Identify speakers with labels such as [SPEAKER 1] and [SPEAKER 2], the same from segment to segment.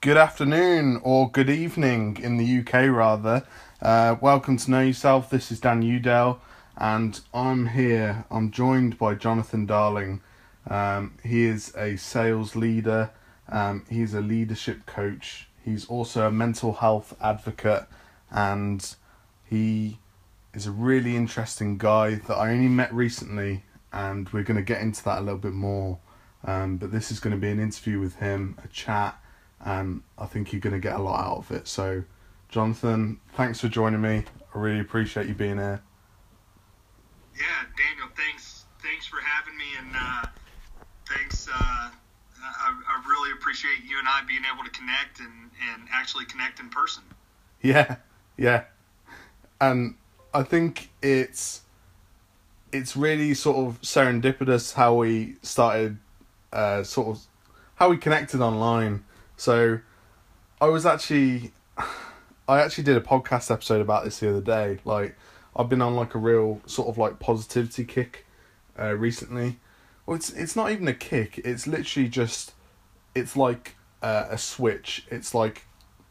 [SPEAKER 1] good afternoon or good evening in the UK rather. Uh, welcome to Know Yourself. This is Dan Udell, and I'm here. I'm joined by Jonathan Darling. Um, he is a sales leader. Um, he's a leadership coach. He's also a mental health advocate, and he is a really interesting guy that I only met recently, and we're going to get into that a little bit more. Um, but this is going to be an interview with him, a chat, and I think you're going to get a lot out of it. So, Jonathan, thanks for joining me. I really appreciate you being here.
[SPEAKER 2] Yeah, Daniel, thanks, thanks for having me, and uh, thanks. Uh, I, I really appreciate you and I being able to connect and, and actually connect in person.
[SPEAKER 1] Yeah, yeah, and I think it's it's really sort of serendipitous how we started uh, sort of how we connected online. So I was actually I actually did a podcast episode about this the other day. Like I've been on like a real sort of like positivity kick uh, recently. Well, it's it's not even a kick. It's literally just it's like uh, a switch. It's like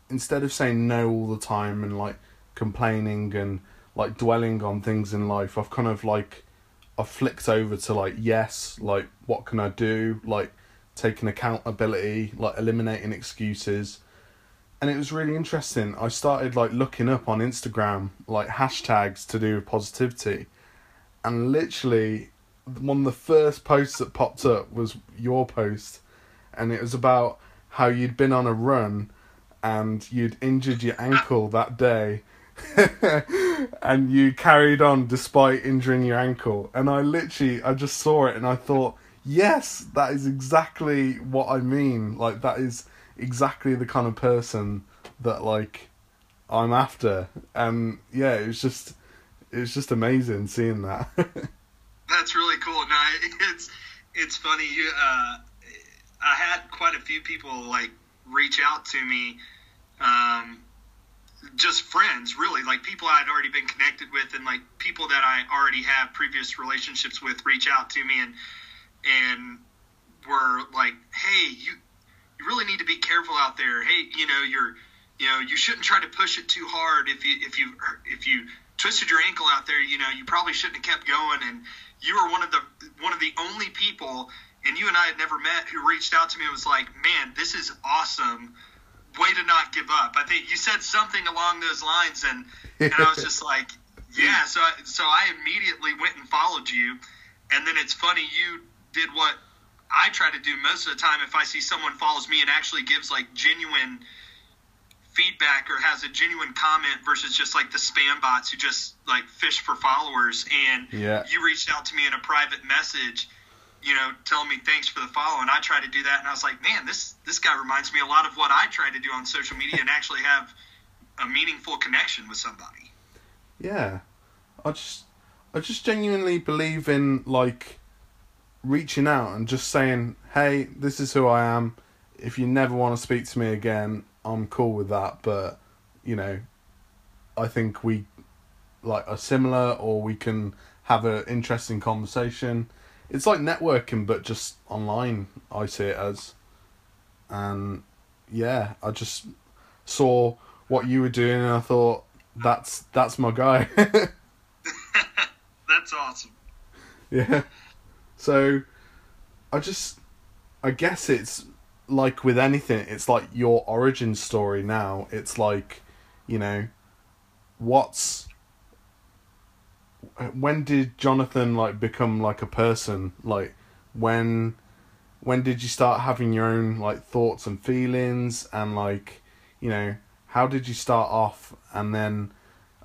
[SPEAKER 1] instead of saying no all the time and like complaining and like dwelling on things in life, I've kind of like I've flicked over to like yes, like what can I do, like taking accountability, like eliminating excuses. And it was really interesting. I started like looking up on Instagram like hashtags to do with positivity. And literally one of the first posts that popped up was your post and it was about how you'd been on a run and you'd injured your ankle that day and you carried on despite injuring your ankle. And I literally, I just saw it and I thought, yes, that is exactly what I mean. Like, that is exactly the kind of person that, like, I'm after. And yeah, it was just, it was just amazing seeing that.
[SPEAKER 2] That's really cool. No, it's, it's funny. You, uh, I had quite a few people, like, reach out to me, um, just friends, really, like people I'd already been connected with, and like people that I already have previous relationships with, reach out to me and and were like, "Hey, you you really need to be careful out there. Hey, you know, you're you know, you shouldn't try to push it too hard. If you if you if you twisted your ankle out there, you know, you probably shouldn't have kept going. And you were one of the one of the only people, and you and I had never met, who reached out to me and was like, "Man, this is awesome." way to not give up. I think you said something along those lines, and and I was just like, yeah. So I, so I immediately went and followed you, and then it's funny you did what I try to do most of the time. If I see someone follows me and actually gives like genuine feedback or has a genuine comment versus just like the spam bots who just like fish for followers and
[SPEAKER 1] yeah.
[SPEAKER 2] you reached out to me in a private message you know, telling me thanks for the follow. And I tried to do that, and I was like, man, this this guy reminds me a lot of what I try to do on social media and actually have a meaningful connection with somebody.
[SPEAKER 1] Yeah, I just I just genuinely believe in like reaching out and just saying, hey, this is who I am. If you never want to speak to me again, I'm cool with that. But you know, I think we like are similar, or we can have an interesting conversation. It's like networking but just online i see it as. And yeah i just saw what you were doing and i thought that's that's my guy.
[SPEAKER 2] That's awesome.
[SPEAKER 1] Yeah so i just i guess it's like with anything it's like your origin story now. It's like you know what's when did Jonathan like become like a person? Like when when did you start having your own like thoughts and feelings? And like you know how did you start off? And then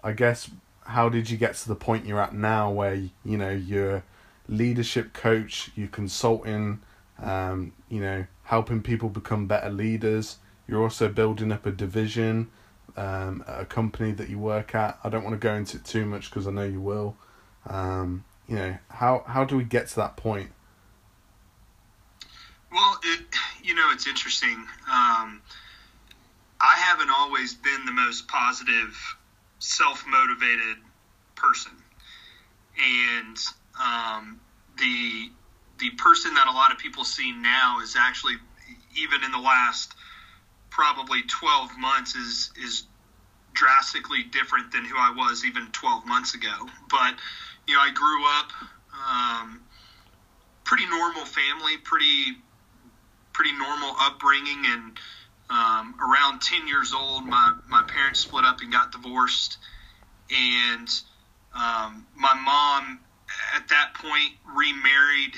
[SPEAKER 1] I guess how did you get to the point you're at now where you know you're leadership coach, you're consulting, um, you know, helping people become better leaders. You're also building up a division um, a company that you work at. I don't want to go into it too much because I know you will. Um, you know, how how do we get to that point?
[SPEAKER 2] Well, it, you know, it's interesting. Um, I haven't always been the most positive, self motivated person, and um, the the person that a lot of people see now is actually even in the last probably 12 months is is drastically different than who I was even 12 months ago. But you know, I grew up um, pretty normal family, pretty pretty normal upbringing, and um, around 10 years old, my my parents split up and got divorced, and um, my mom at that point remarried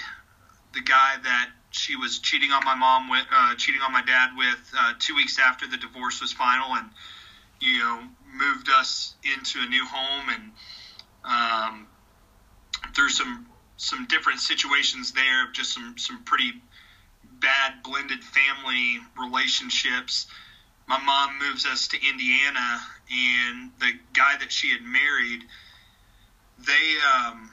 [SPEAKER 2] the guy that she was cheating on my mom with, uh, cheating on my dad with, uh, two weeks after the divorce was final, and you know moved us into a new home, and um, through some some different situations there, just some some pretty bad blended family relationships. My mom moves us to Indiana, and the guy that she had married, they um,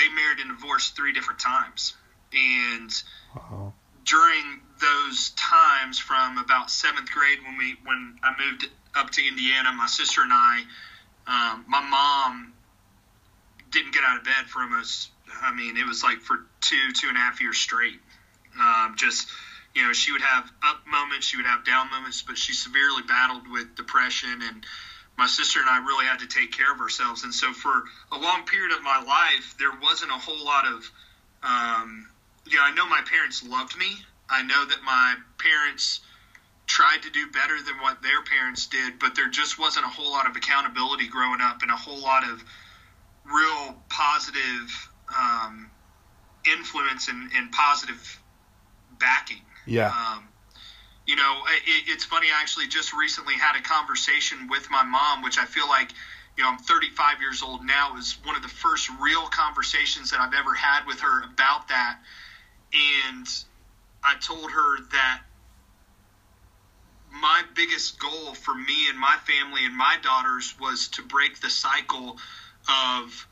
[SPEAKER 2] they married and divorced three different times, and
[SPEAKER 1] Wow.
[SPEAKER 2] during those times from about seventh grade when we when I moved up to Indiana, my sister and I, um, my mom didn't get out of bed for almost. I mean, it was like for two two and a half years straight. Um, just you know, she would have up moments, she would have down moments, but she severely battled with depression and. My sister and I really had to take care of ourselves, and so for a long period of my life, there wasn't a whole lot of um, you know, I know my parents loved me. I know that my parents tried to do better than what their parents did, but there just wasn't a whole lot of accountability growing up and a whole lot of real positive um, influence and, and positive backing.
[SPEAKER 1] Yeah.
[SPEAKER 2] Um, you know, it, it's funny. I actually just recently had a conversation with my mom, which I feel like, you know, I'm 35 years old now. Is one of the first real conversations that I've ever had with her about that, and I told her that my biggest goal for me and my family and my daughters was to break the cycle of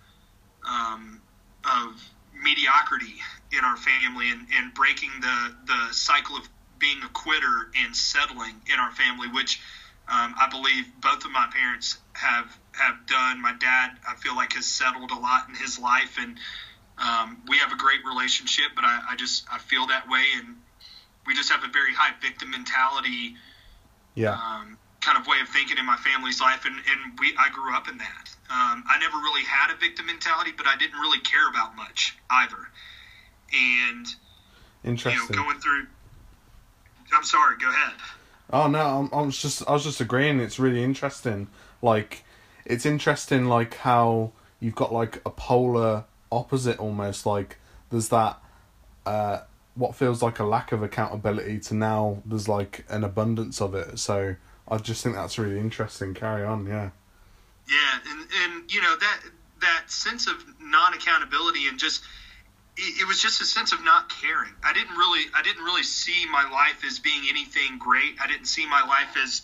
[SPEAKER 2] um, of mediocrity in our family and, and breaking the the cycle of being a quitter and settling in our family, which um, I believe both of my parents have have done. My dad, I feel like, has settled a lot in his life, and um, we have a great relationship. But I, I just I feel that way, and we just have a very high victim mentality
[SPEAKER 1] Yeah.
[SPEAKER 2] um, kind of way of thinking in my family's life, and, and we I grew up in that. Um, I never really had a victim mentality, but I didn't really care about much either. And you know,
[SPEAKER 1] Interesting.
[SPEAKER 2] going through. I'm sorry. Go ahead.
[SPEAKER 1] Oh no, I'm, I was just I was just agreeing. It's really interesting. Like, it's interesting like how you've got like a polar opposite almost. Like there's that uh what feels like a lack of accountability to now there's like an abundance of it. So I just think that's really interesting. Carry on, yeah.
[SPEAKER 2] Yeah, and and you know that that sense of non accountability and just it, was just a sense of not caring. I didn't really I didn't really see my life as being anything great. I didn't see my life as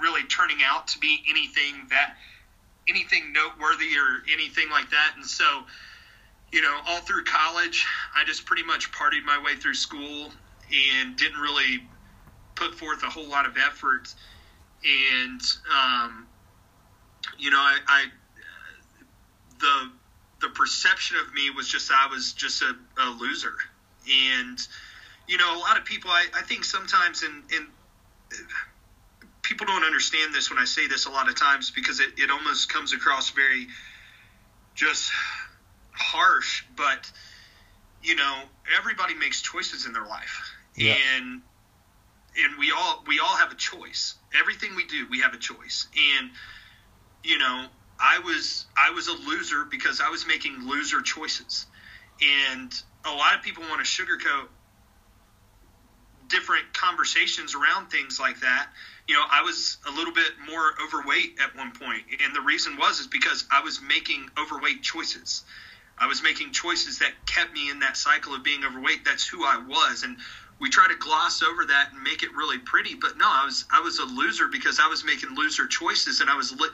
[SPEAKER 2] really turning out to be anything that anything noteworthy or anything like that. And so, you know, all through college, I just pretty much partied my way through school and didn't really put forth a whole lot of effort. And um, you know, I, I the the perception of me was just I was just a, a loser, and you know, a lot of people I, I think sometimes in in people don't understand this when I say this a lot of times because it, it almost comes across very just harsh, but you know, everybody makes choices in their life.
[SPEAKER 1] Yeah.
[SPEAKER 2] And and we all we all have a choice. Everything we do, we have a choice. And you know, I was I was a loser because I was making loser choices. And a lot of people want to sugarcoat different conversations around things like that. You know, I was a little bit more overweight at one point, and the reason was is because I was making overweight choices. I was making choices that kept me in that cycle of being overweight. That's who I was, and we try to gloss over that and make it really pretty. But no, I was I was a loser because I was making loser choices, and I was li-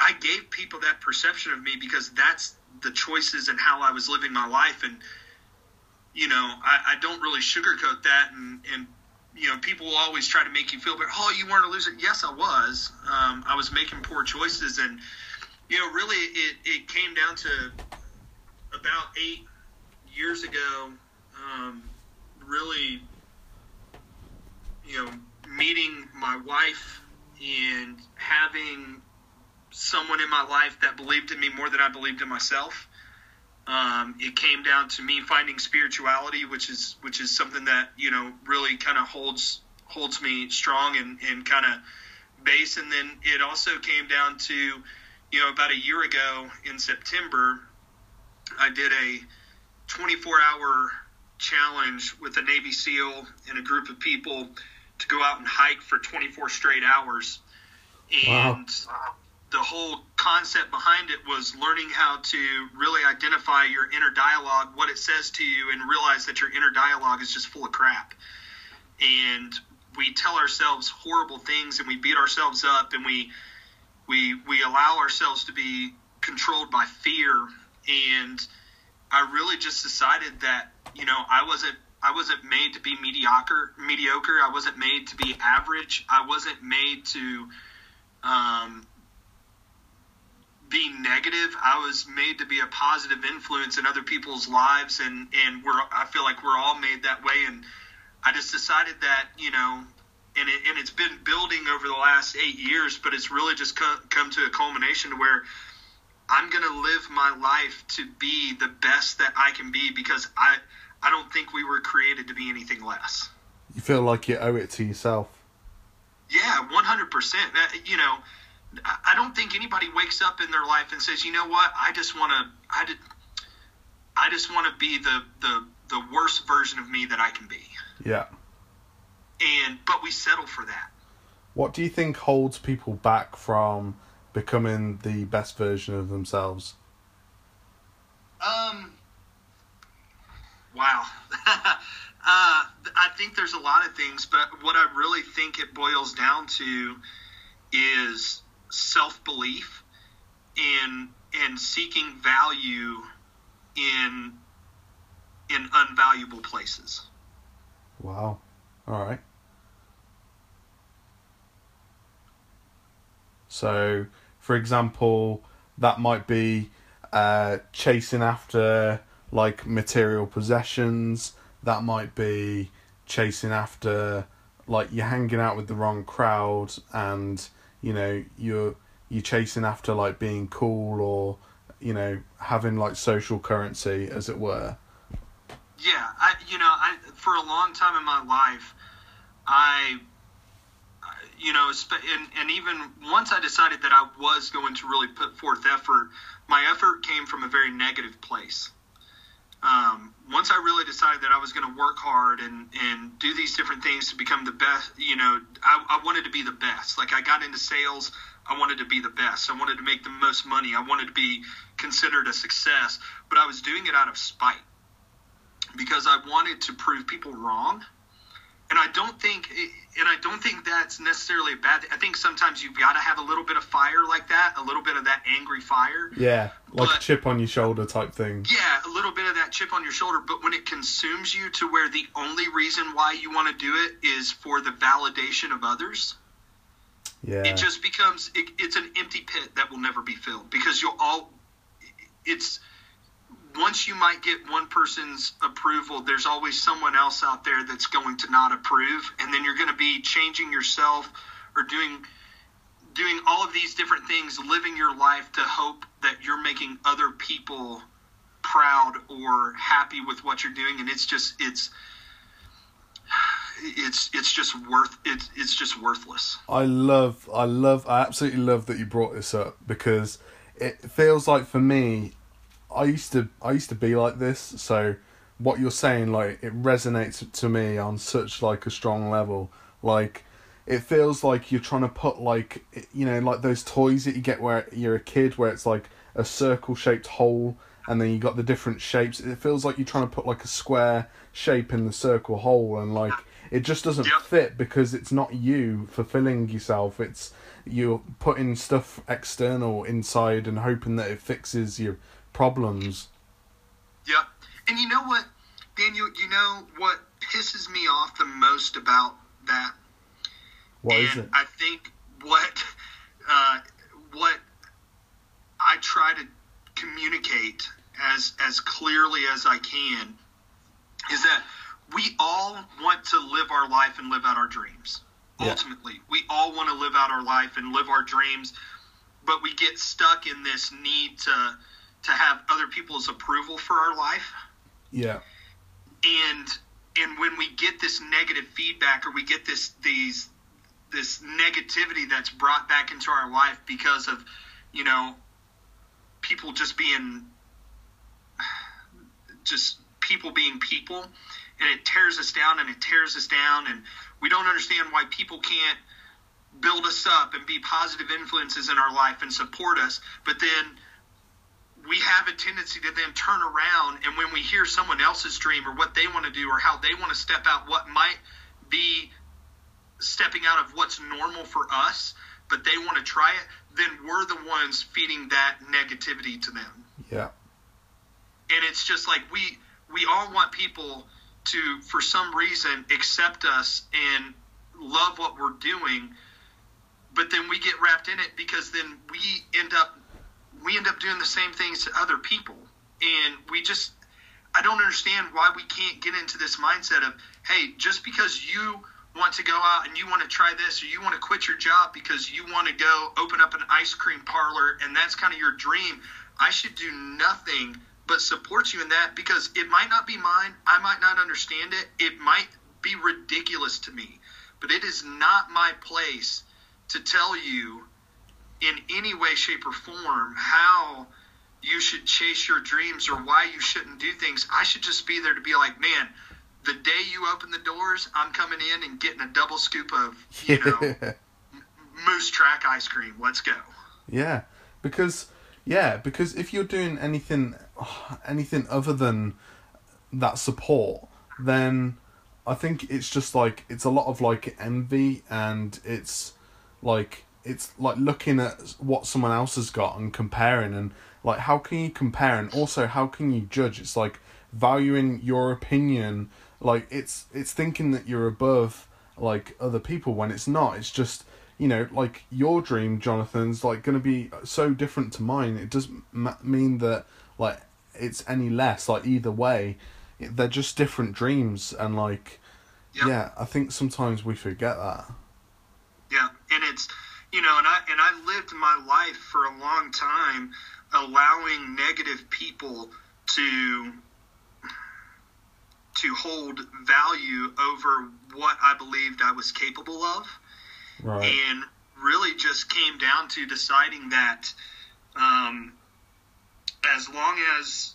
[SPEAKER 2] I gave people that perception of me because that's the choices and how I was living my life, and you know, I, I don't really sugarcoat that, and and you know, people will always try to make you feel better. Oh, you weren't a loser. Yes, I was. Um, I was making poor choices, and you know, really, it it came down to about eight years ago. Um, really, you know, meeting my wife and having someone in my life that believed in me more than I believed in myself. Um, it came down to me finding spirituality, which is which is something that you know really kind of holds holds me strong and, and kind of base. And then it also came down to, you know, about a year ago in September, I did a 24 hour challenge with a Navy SEAL and a group of people to go out and hike for 24 straight hours. And wow. The whole concept behind it was learning how to really identify your inner dialogue, what it says to you, and realize that your inner dialogue is just full of crap. And we tell ourselves horrible things and we beat ourselves up and we we we allow ourselves to be controlled by fear. And I really just decided that you know I wasn't I wasn't made to be mediocre mediocre. I wasn't made to be average. I wasn't made to um, be negative I was made to be a positive influence in other people's lives and and we're I feel like we're all made that way and I just decided that you know, and it, and it's been building over the last eight years, but it's really just come, come to a culmination to where I'm going to live my life to be the best that I can be because I I don't think we were created to be anything less.
[SPEAKER 1] You feel like you owe it to yourself.
[SPEAKER 2] Yeah, one hundred percent. You know, I don't think anybody wakes up in their life and says, you know what, I just want to, I did, I just want to be the the the worst version of me that I can be.
[SPEAKER 1] Yeah.
[SPEAKER 2] And but we settle for that.
[SPEAKER 1] What do you think holds people back from becoming the best version of themselves?
[SPEAKER 2] Um. Wow. uh, I think there's a lot of things, but what I really think it boils down to is self belief and and seeking value in in unvaluable places.
[SPEAKER 1] Wow. All right. So, for example, that might be uh, chasing after like material possessions. That might be chasing after like you're hanging out with the wrong crowd, and you know you're you're chasing after like being cool or you know having like social currency, as it were.
[SPEAKER 2] Yeah, I you know I for a long time in my life, I you know, and, and even once I decided that I was going to really put forth effort, my effort came from a very negative place. Um, once I really decided that I was going to work hard and, and do these different things to become the best, you know, I, I wanted to be the best. Like I got into sales, I wanted to be the best. I wanted to make the most money. I wanted to be considered a success, but I was doing it out of spite because I wanted to prove people wrong. And I don't think, and I don't think that's necessarily a bad. Thing. I think sometimes you've got to have a little bit of fire like that, a little bit of that angry fire.
[SPEAKER 1] Yeah, like but, a chip on your shoulder type thing.
[SPEAKER 2] Yeah, a little bit of that chip on your shoulder. But when it consumes you to where the only reason why you want to do it is for the validation of others.
[SPEAKER 1] Yeah.
[SPEAKER 2] It just becomes it, it's an empty pit that will never be filled because you'll all. It's once you might get one person's approval, there's always someone else out there that's going to not approve, and then you're going to be changing yourself or doing doing all of these different things, living your life to hope that you're making other people proud or happy with what you're doing, and it's just it's it's it's just worth it's it's just worthless.
[SPEAKER 1] I love I love I absolutely love that you brought this up because it feels like for me I used to I used to be like this, so what you're saying like it resonates to me on such like a strong level. Like it feels like you're trying to put like you know like those toys that you get where you're a kid where it's like a circle shaped hole and then you got the different shapes. It feels like you're trying to put like a square shape in the circle hole and like it just doesn't yep. fit because it's not you fulfilling yourself. It's you're putting stuff external inside and hoping that it fixes your problems.
[SPEAKER 2] Yeah. And you know what, Daniel, you know what pisses me off the most about that?
[SPEAKER 1] What
[SPEAKER 2] and
[SPEAKER 1] is it?
[SPEAKER 2] I think what uh, what I try to communicate as as clearly as I can is that we all want to live our life and live out our dreams.
[SPEAKER 1] Yeah.
[SPEAKER 2] Ultimately, we all want to live out our life and live our dreams, but we get stuck in this need to to have other people's approval for our life.
[SPEAKER 1] Yeah.
[SPEAKER 2] And and when we get this negative feedback or we get this these this negativity that's brought back into our life because of you know people just being just people being people and it tears us down and it tears us down and we don't understand why people can't build us up and be positive influences in our life and support us but then we have a tendency to then turn around and when we hear someone else's dream or what they want to do or how they want to step out what might be stepping out of what's normal for us but they want to try it then we're the ones feeding that negativity to them
[SPEAKER 1] Yeah.
[SPEAKER 2] and it's just like we we all want people to for some reason accept us and love what we're doing but then we get wrapped in it because then we end up we end up doing the same things to other people. And we just i don't understand why we can't get into this mindset of hey just because you want to go out and you want to try this or you want to quit your job because you want to go open up an ice cream parlor and that's kind of your dream i should do nothing but support you in that because it might not be mine. I might not understand it. It might be ridiculous to me but it is not my place to tell you in any way, shape, or form how you should chase your dreams or why you shouldn't do things. I should just be there to be like, man, the day you open the doors, I'm coming in and getting a double scoop of, you know, moose track ice cream. Let's go.
[SPEAKER 1] Yeah, because yeah, because if you're doing anything anything other than that support, then I think it's just like it's a lot of like envy and it's like it's like looking at what someone else has got and comparing and like how can you compare and also how can you judge? It's like valuing your opinion like it's it's thinking that you're above like other people when it's not. It's just you know, like your dream, Jonathan's like going to be so different to mine. It doesn't ma- mean that like it's any less. Like either way, it- they're just different dreams, and like,
[SPEAKER 2] Yep.
[SPEAKER 1] yeah, I think sometimes we forget that.
[SPEAKER 2] Yeah, and it's you know, and I and I lived my life for a long time allowing negative people to to hold value over what I believed I was capable of,
[SPEAKER 1] Right.
[SPEAKER 2] and really just came down to deciding that um, as long as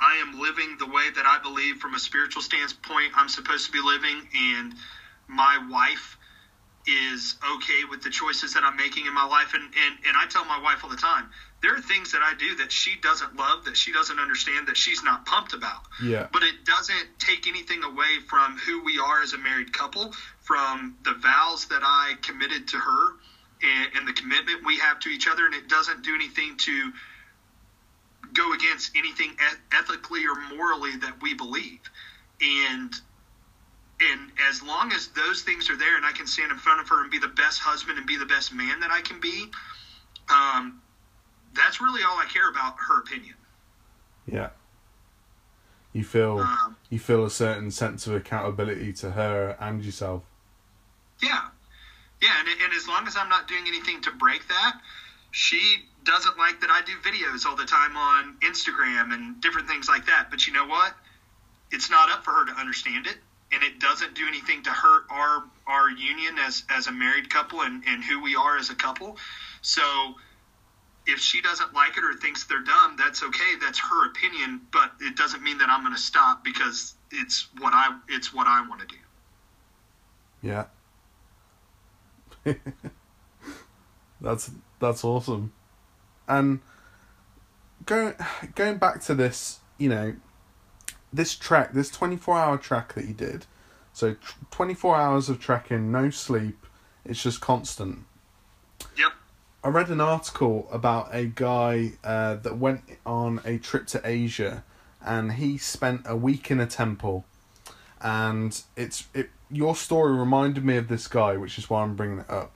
[SPEAKER 2] I am living the way that I believe from a spiritual standpoint I'm supposed to be living, and my wife is okay with the choices that I'm making in my life. And, and, and I tell my wife all the time, there are things that I do that she doesn't love, that she doesn't understand, that she's not pumped about.
[SPEAKER 1] Yeah.
[SPEAKER 2] But it doesn't take anything away from who we are as a married couple, from the vows that I committed to her and, and the commitment we have to each other. And it doesn't do anything to go against anything eth- ethically or morally that we believe. And and as long as those things are there and I can stand in front of her and be the best husband and be the best man that I can be, um, that's really all I care about her opinion.
[SPEAKER 1] Yeah. You feel
[SPEAKER 2] Um,
[SPEAKER 1] you feel a certain sense of accountability to her and yourself.
[SPEAKER 2] Yeah, yeah, and, and as long as I'm not doing anything to break that, she doesn't like that I do videos all the time on Instagram and different things like that. But you know what? It's not up for her to understand it, and it doesn't do anything to hurt our our union as as a married couple and and who we are as a couple. So. If she doesn't like it or thinks they're dumb, that's okay. That's her opinion, but it doesn't mean that I'm going to stop because it's what I it's what I want to do.
[SPEAKER 1] Yeah. that's that's awesome. And going going back to this, you know, this trek, this twenty four hour trek that he did. So twenty four hours of trekking, no sleep. It's just constant.
[SPEAKER 2] Yep.
[SPEAKER 1] I read an article about a guy uh, that went on a trip to Asia, and he spent a week in a temple, and it's it. Your story reminded me of this guy, which is why I'm bringing it up.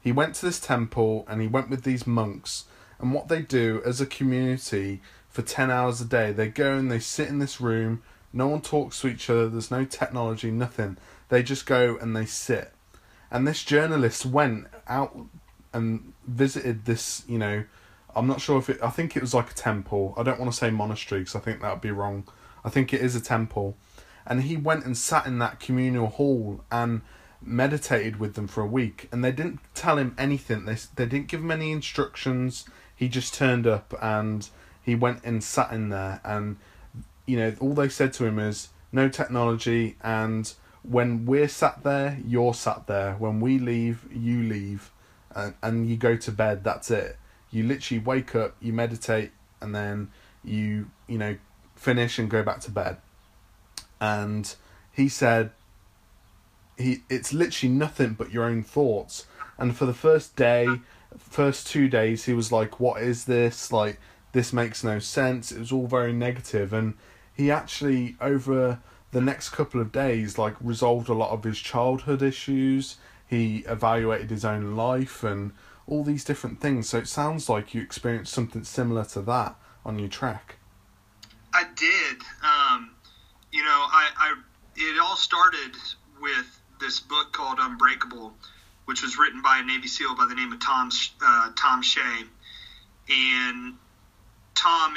[SPEAKER 1] He went to this temple and he went with these monks, and what they do as a community for ten hours a day, they go and they sit in this room. No one talks to each other. There's no technology, nothing. They just go and they sit, And this journalist went out and visited this, you know, I'm not sure if it, I think it was like a temple. I don't want to say monastery because I think that would be wrong. I think it is a temple. And he went and sat in that communal hall and meditated with them for a week. And they didn't tell him anything, they, they didn't give him any instructions. He just turned up and he went and sat in there. And, you know, all they said to him is no technology. And when we're sat there, you're sat there. When we leave, you leave. And, and you go to bed, that's it you literally wake up, you meditate, and then you you know finish and go back to bed. And he said he it's literally nothing but your own thoughts. And for the first day, first two days, he was like, "What is this? Like this makes no sense." It was all very negative, and he actually over the next couple of days like resolved a lot of his childhood issues. He evaluated his own life and all these different things. So it sounds like you experienced something similar to that on your track.
[SPEAKER 2] I did. Um, you know, I, I it all started with this book called Unbreakable, which was written by a Navy SEAL by the name of Tom uh, Tom Shea, and Tom,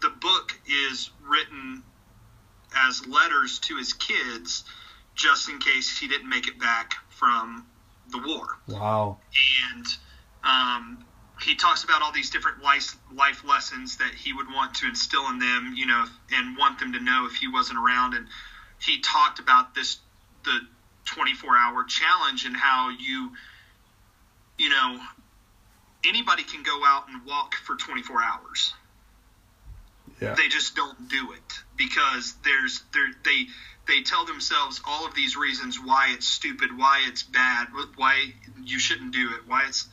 [SPEAKER 2] the book is written as letters to his kids, just in case he didn't make it back from the war.
[SPEAKER 1] Wow.
[SPEAKER 2] And um, he talks about all these different life, life lessons that he would want to instill in them, you know, and want them to know if he wasn't around. And he talked about this, the 24 hour challenge and how you, you know, anybody can go out and walk for 24 hours.
[SPEAKER 1] Yeah.
[SPEAKER 2] They just don't do it because there's they they tell themselves all of these reasons why it's stupid, why it's bad, why you shouldn't do it, why it's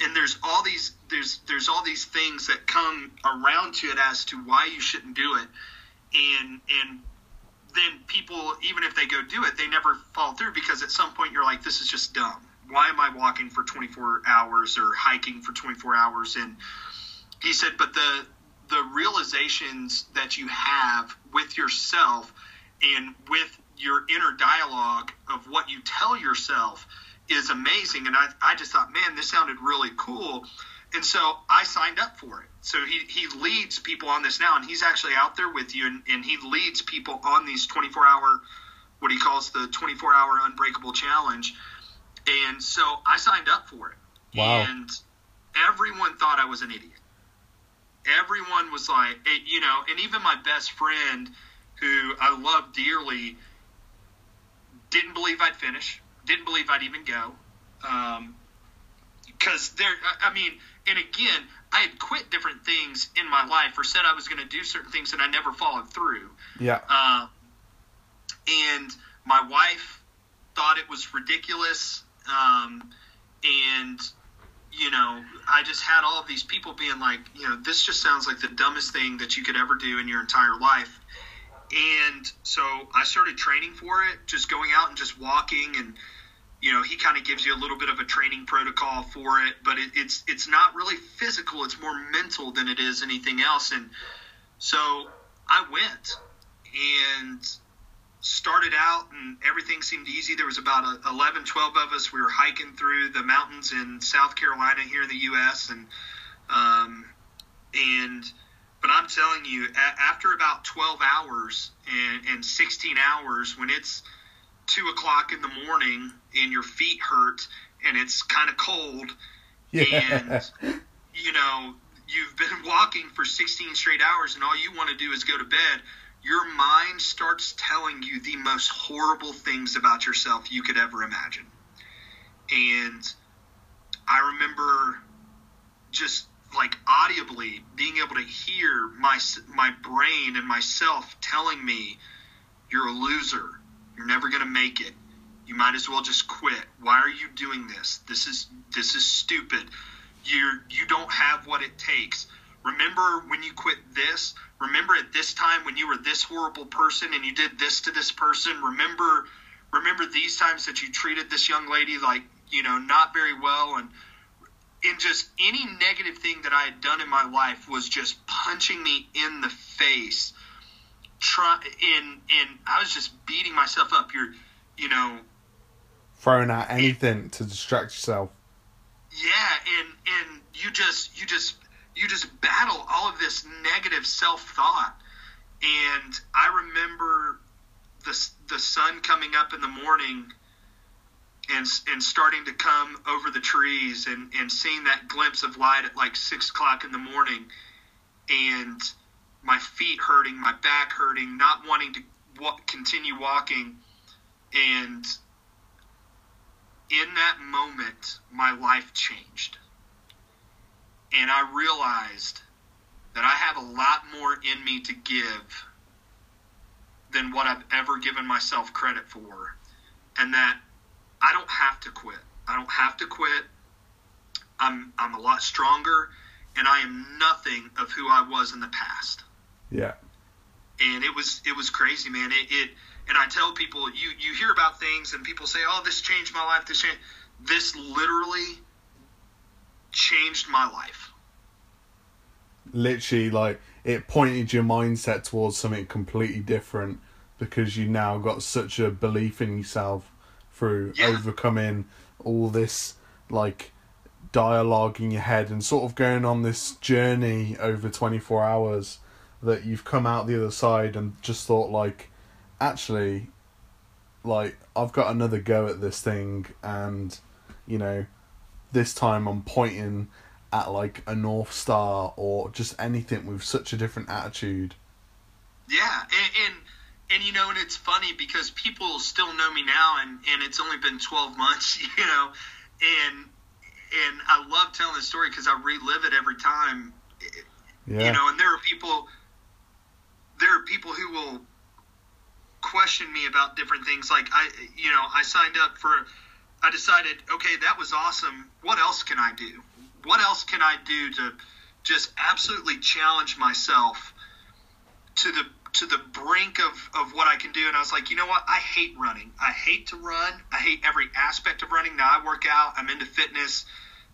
[SPEAKER 2] and there's all these there's there's all these things that come around to it as to why you shouldn't do it. And and then people even if they go do it they never follow through because at some point you're like this is just dumb. Why am i walking for 24 hours or hiking for 24 hours? And he said but the the realizations that you have with yourself and with your inner dialogue of what you tell yourself is amazing. And I, I just thought, man, this sounded really cool. And so I signed up for it. So he, he leads people on this now, and he's actually out there with you, and, and he leads people on these 24 hour, what he calls the 24 hour unbreakable challenge. And so I signed up for it.
[SPEAKER 1] Wow.
[SPEAKER 2] And everyone thought I was an idiot. Everyone was like, you know, and even my best friend, who I love dearly, didn't believe I'd finish didn't believe I'd even go. Because um, there, I mean, and again, I had quit different things in my life or said I was going to do certain things and I never followed through.
[SPEAKER 1] Yeah.
[SPEAKER 2] Uh, and my wife thought it was ridiculous. Um, and, you know, I just had all of these people being like, you know, this just sounds like the dumbest thing that you could ever do in your entire life. And so I started training for it, just going out and just walking and you know he kind of gives you a little bit of a training protocol for it but it, it's it's not really physical it's more mental than it is anything else and so i went and started out and everything seemed easy there was about 11 12 of us we were hiking through the mountains in south carolina here in the us and um, and but i'm telling you a- after about 12 hours and, and 16 hours when it's two o'clock in the morning and your feet hurt and it's kind of cold
[SPEAKER 1] yeah.
[SPEAKER 2] and you know you've been walking for 16 straight hours and all you want to do is go to bed your mind starts telling you the most horrible things about yourself you could ever imagine and i remember just like audibly being able to hear my my brain and myself telling me you're a loser you're never going to make it. You might as well just quit. Why are you doing this? This is this is stupid. You you don't have what it takes. Remember when you quit this? Remember at this time when you were this horrible person and you did this to this person? Remember remember these times that you treated this young lady like, you know, not very well and and just any negative thing that I had done in my life was just punching me in the face try and and I was just beating myself up. You're, you know,
[SPEAKER 1] throwing out anything to distract yourself.
[SPEAKER 2] Yeah, and and you just you just you just battle all of this negative self thought. And I remember the the sun coming up in the morning and and starting to come over the trees and and seeing that glimpse of light at like six o'clock in the morning and my feet hurting my back hurting not wanting to continue walking and in that moment my life changed and i realized that i have a lot more in me to give than what i've ever given myself credit for and that I don't have to quit. I don't have to quit. I'm I'm a lot stronger, and I am nothing of who I was in the past.
[SPEAKER 1] Yeah.
[SPEAKER 2] And it was it was crazy, man. It, it and I tell people you you hear about things and people say, "Oh, this changed my life." This changed. This literally changed my life.
[SPEAKER 1] Literally, like it pointed your mindset towards something completely different because you now got such a belief in yourself through yeah. overcoming all this like dialogue in your head and sort of going on this journey over 24 hours that you've come out the other side and just thought like actually like I've got another go at this thing and you know this time I'm pointing at like a north star or just anything with such a different attitude
[SPEAKER 2] yeah and, and and you know, and it's funny because people still know me now, and and it's only been 12 months, you know, and and I love telling the story because I relive it every time, yeah. you know. And there are people, there are people who will question me about different things. Like I, you know, I signed up for, I decided, okay, that was awesome. What else can I do? What else can I do to just absolutely challenge myself to the to the brink of, of what I can do. And I was like, you know what? I hate running. I hate to run. I hate every aspect of running. Now I work out. I'm into fitness.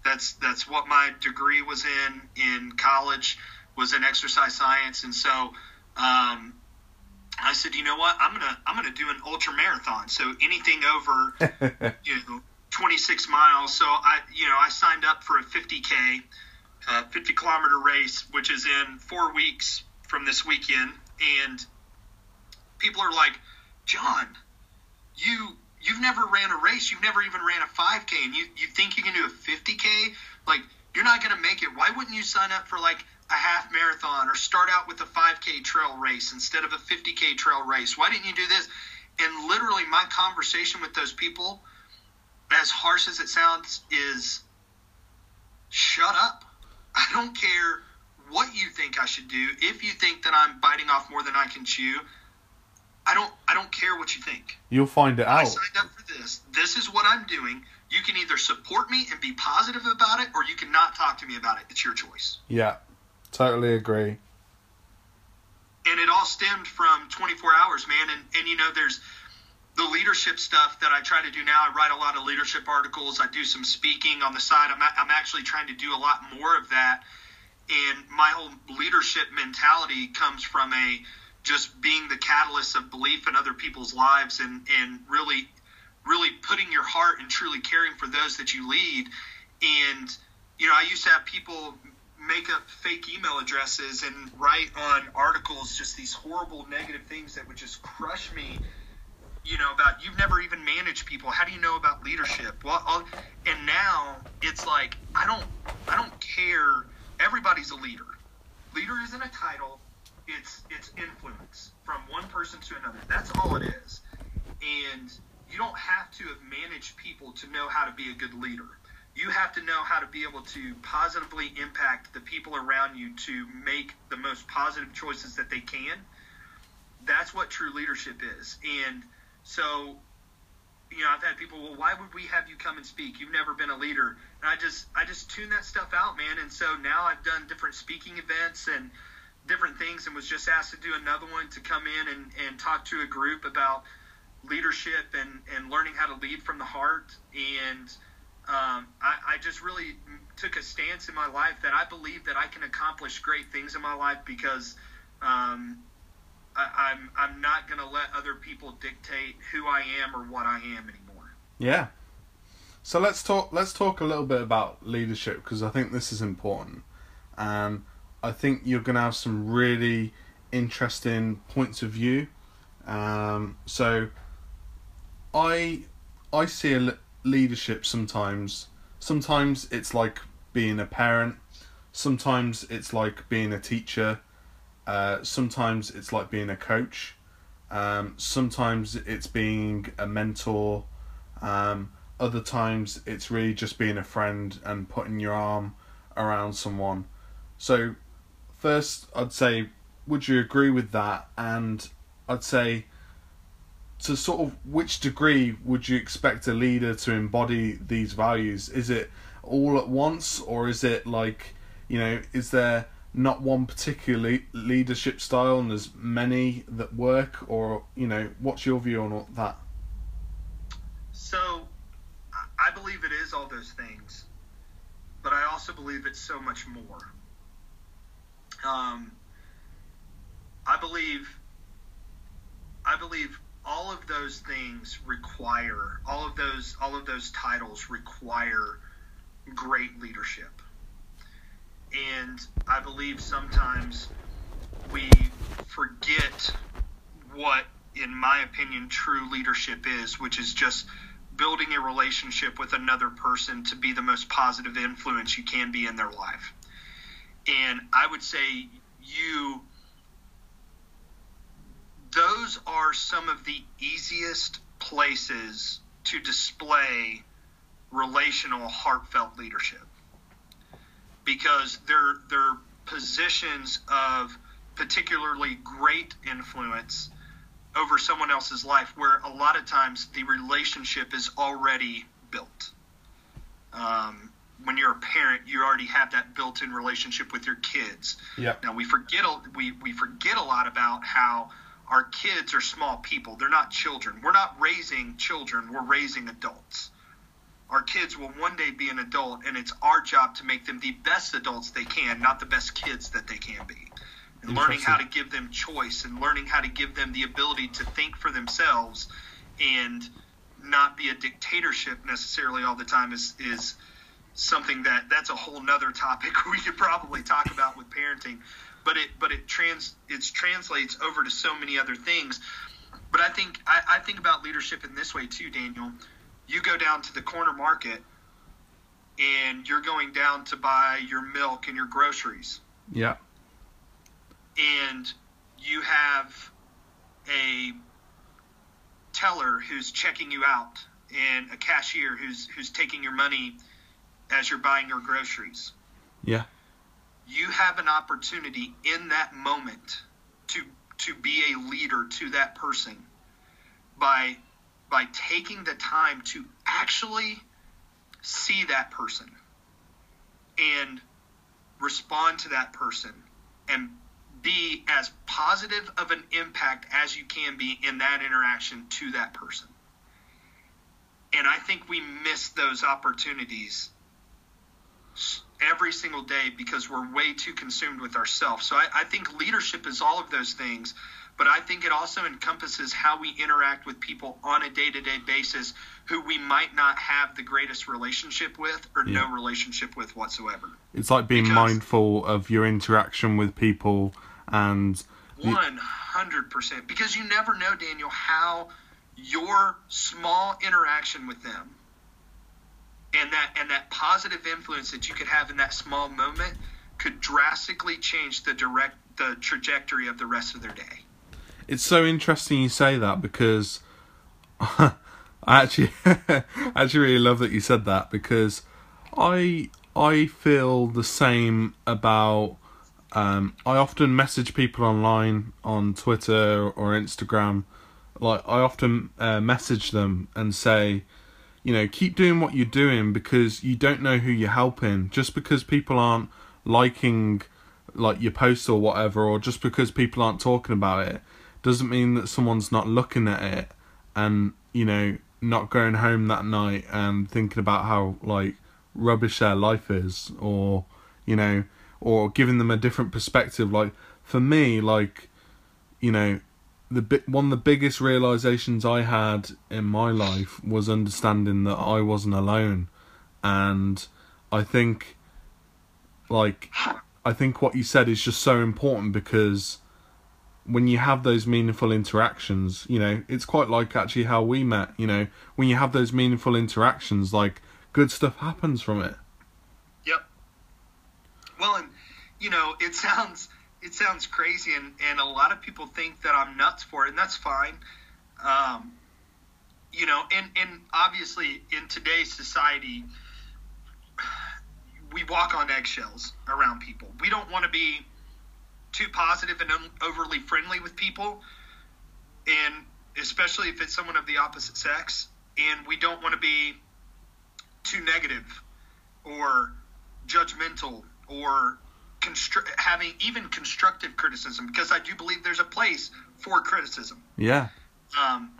[SPEAKER 2] That's that's what my degree was in in college was in exercise science. And so um, I said, you know what? I'm gonna I'm gonna do an ultra marathon. So anything over you know 26 miles. So I you know I signed up for a 50k, uh, 50 kilometer race, which is in four weeks from this weekend and people are like, John, you you've never ran a race, you've never even ran a 5K, and you you think you can do a 50K? Like you're not going to make it. Why wouldn't you sign up for like a half marathon or start out with a 5K trail race instead of a 50K trail race? Why didn't you do this? And literally, my conversation with those people, as harsh as it sounds, is shut up. I don't care what you think I should do. If you think that I'm biting off more than I can chew, I don't I don't care what you think.
[SPEAKER 1] You'll find it out. I
[SPEAKER 2] signed up for this. This is what I'm doing. You can either support me and be positive about it, or you can not talk to me about it. It's your choice.
[SPEAKER 1] Yeah, totally agree.
[SPEAKER 2] And it all stemmed from 24 hours, man. And and you know, there's the leadership stuff that I try to do now. I write a lot of leadership articles. I do some speaking on the side. I'm I'm actually trying to do a lot more of that and my whole leadership mentality comes from a just being the catalyst of belief in other people's lives and and really really putting your heart and truly caring for those that you lead and you know i used to have people make up fake email addresses and write on articles just these horrible negative things that would just crush me you know about you've never even managed people how do you know about leadership well I'll, and now it's like i don't i don't care everybody's a leader. Leader isn't a title; it's it's influence from one person to another. That's all it is. And you don't have to have managed people to know how to be a good leader. You have to know how to be able to positively impact the people around you to make the most positive choices that they can. That's what true leadership is. And so you know, I've had people, well, why would we have you come and speak? You've never been a leader. And I just, I just tune that stuff out, man. And so now I've done different speaking events and different things, and was just asked to do another one to come in and, and talk to a group about leadership and, and learning how to lead from the heart. And um, I, I just really took a stance in my life that I believe that I can accomplish great things in my life because um, I, I'm I'm not going to let other people dictate who I am or what I am anymore.
[SPEAKER 1] Yeah, So let's talk. Let's talk a little bit about leadership because I think this is important, and I think you're going to have some really interesting points of view. Um, so, I I see a leadership sometimes. Sometimes it's like being a parent. Sometimes it's like being a teacher. Uh, sometimes it's like being a coach. Um, sometimes it's being a mentor. Um, other times it's really just being a friend and putting your arm around someone. So, first, I'd say, would you agree with that? And I'd say, to sort of which degree would you expect a leader to embody these values? Is it all at once, or is it like, you know, is there not one particular leadership style and there's many that work, or, you know, what's your view on that?
[SPEAKER 2] So, I believe it is all those things, but I also believe it's so much more. Um, I believe, I believe all of those things require all of those all of those titles require great leadership, and I believe sometimes we forget what, in my opinion, true leadership is, which is just building a relationship with another person to be the most positive influence you can be in their life. And I would say you those are some of the easiest places to display relational heartfelt leadership because they're they're positions of particularly great influence over someone else's life where a lot of times the relationship is already built. Um, when you're a parent, you already have that built-in relationship with your kids.
[SPEAKER 1] Yeah.
[SPEAKER 2] Now we forget we we forget a lot about how our kids are small people. They're not children. We're not raising children. We're raising adults. Our kids will one day be an adult, and it's our job to make them the best adults they can, not the best kids that they can be and learning how to give them choice and learning how to give them the ability to think for themselves and not be a dictatorship necessarily all the time is is something that that's a whole nother topic we could probably talk about with parenting but it but it trans it translates over to so many other things but i think I, I think about leadership in this way too daniel you go down to the corner market and you're going down to buy your milk and your groceries
[SPEAKER 1] yeah
[SPEAKER 2] and you have a teller who's checking you out and a cashier who's who's taking your money as you're buying your groceries.
[SPEAKER 1] Yeah.
[SPEAKER 2] You have an opportunity in that moment to to be a leader to that person by by taking the time to actually see that person and respond to that person and be as positive of an impact as you can be in that interaction to that person. And I think we miss those opportunities every single day because we're way too consumed with ourselves. So I, I, think leadership is all of those things, but I think it also encompasses how we interact with people on a day to day basis who we might not have the greatest relationship with or yeah. no relationship with whatsoever.
[SPEAKER 1] It's like being because, mindful of your interaction with people and
[SPEAKER 2] one hundred percent because you never know, Daniel, how your small interaction with them and that and that positive influence that you could have in that small moment could drastically change the direct the trajectory of the rest of their day.
[SPEAKER 1] It's so interesting you say that because I actually I actually really love that you said that because I I feel the same about um, I often message people online on Twitter or Instagram. Like I often uh, message them and say, you know, keep doing what you're doing because you don't know who you're helping. Just because people aren't liking like your post or whatever, or just because people aren't talking about it, doesn't mean that someone's not looking at it and you know not going home that night and thinking about how like rubbish their life is, or you know or giving them a different perspective like for me like you know the bi- one of the biggest realizations I had in my life was understanding that I wasn't alone, and I think, like, I think what you said is just so important because when you have those meaningful interactions, you know, it's quite like actually how we met. You know, when you have those meaningful interactions, like good stuff happens from it.
[SPEAKER 2] Yep. Well, and you know, it sounds it sounds crazy, and and a lot of people think that I'm nuts for it, and that's fine. Um, you know, and and obviously in today's society, we walk on eggshells around people. We don't want to be too positive and overly friendly with people, and especially if it's someone of the opposite sex. And we don't want to be too negative or judgmental or constru- having even constructive criticism because I do believe there's a place for criticism.
[SPEAKER 1] Yeah.
[SPEAKER 2] Um,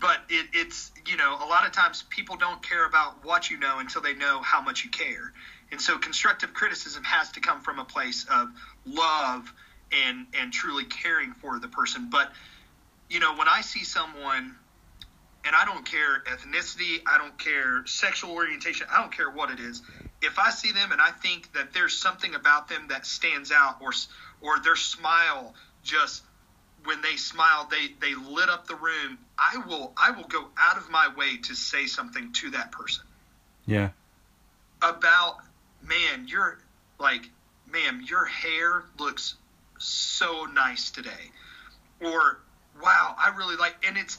[SPEAKER 2] but it, it's you know a lot of times people don't care about what you know until they know how much you care, and so constructive criticism has to come from a place of love and and truly caring for the person. But you know when I see someone and I don't care ethnicity, I don't care sexual orientation, I don't care what it is. If I see them and I think that there's something about them that stands out, or or their smile just when they smile, they they lit up the room. I will I will go out of my way to say something to that person.
[SPEAKER 1] Yeah.
[SPEAKER 2] About man, you're like, ma'am, your hair looks so nice today, or wow, I really like, and it's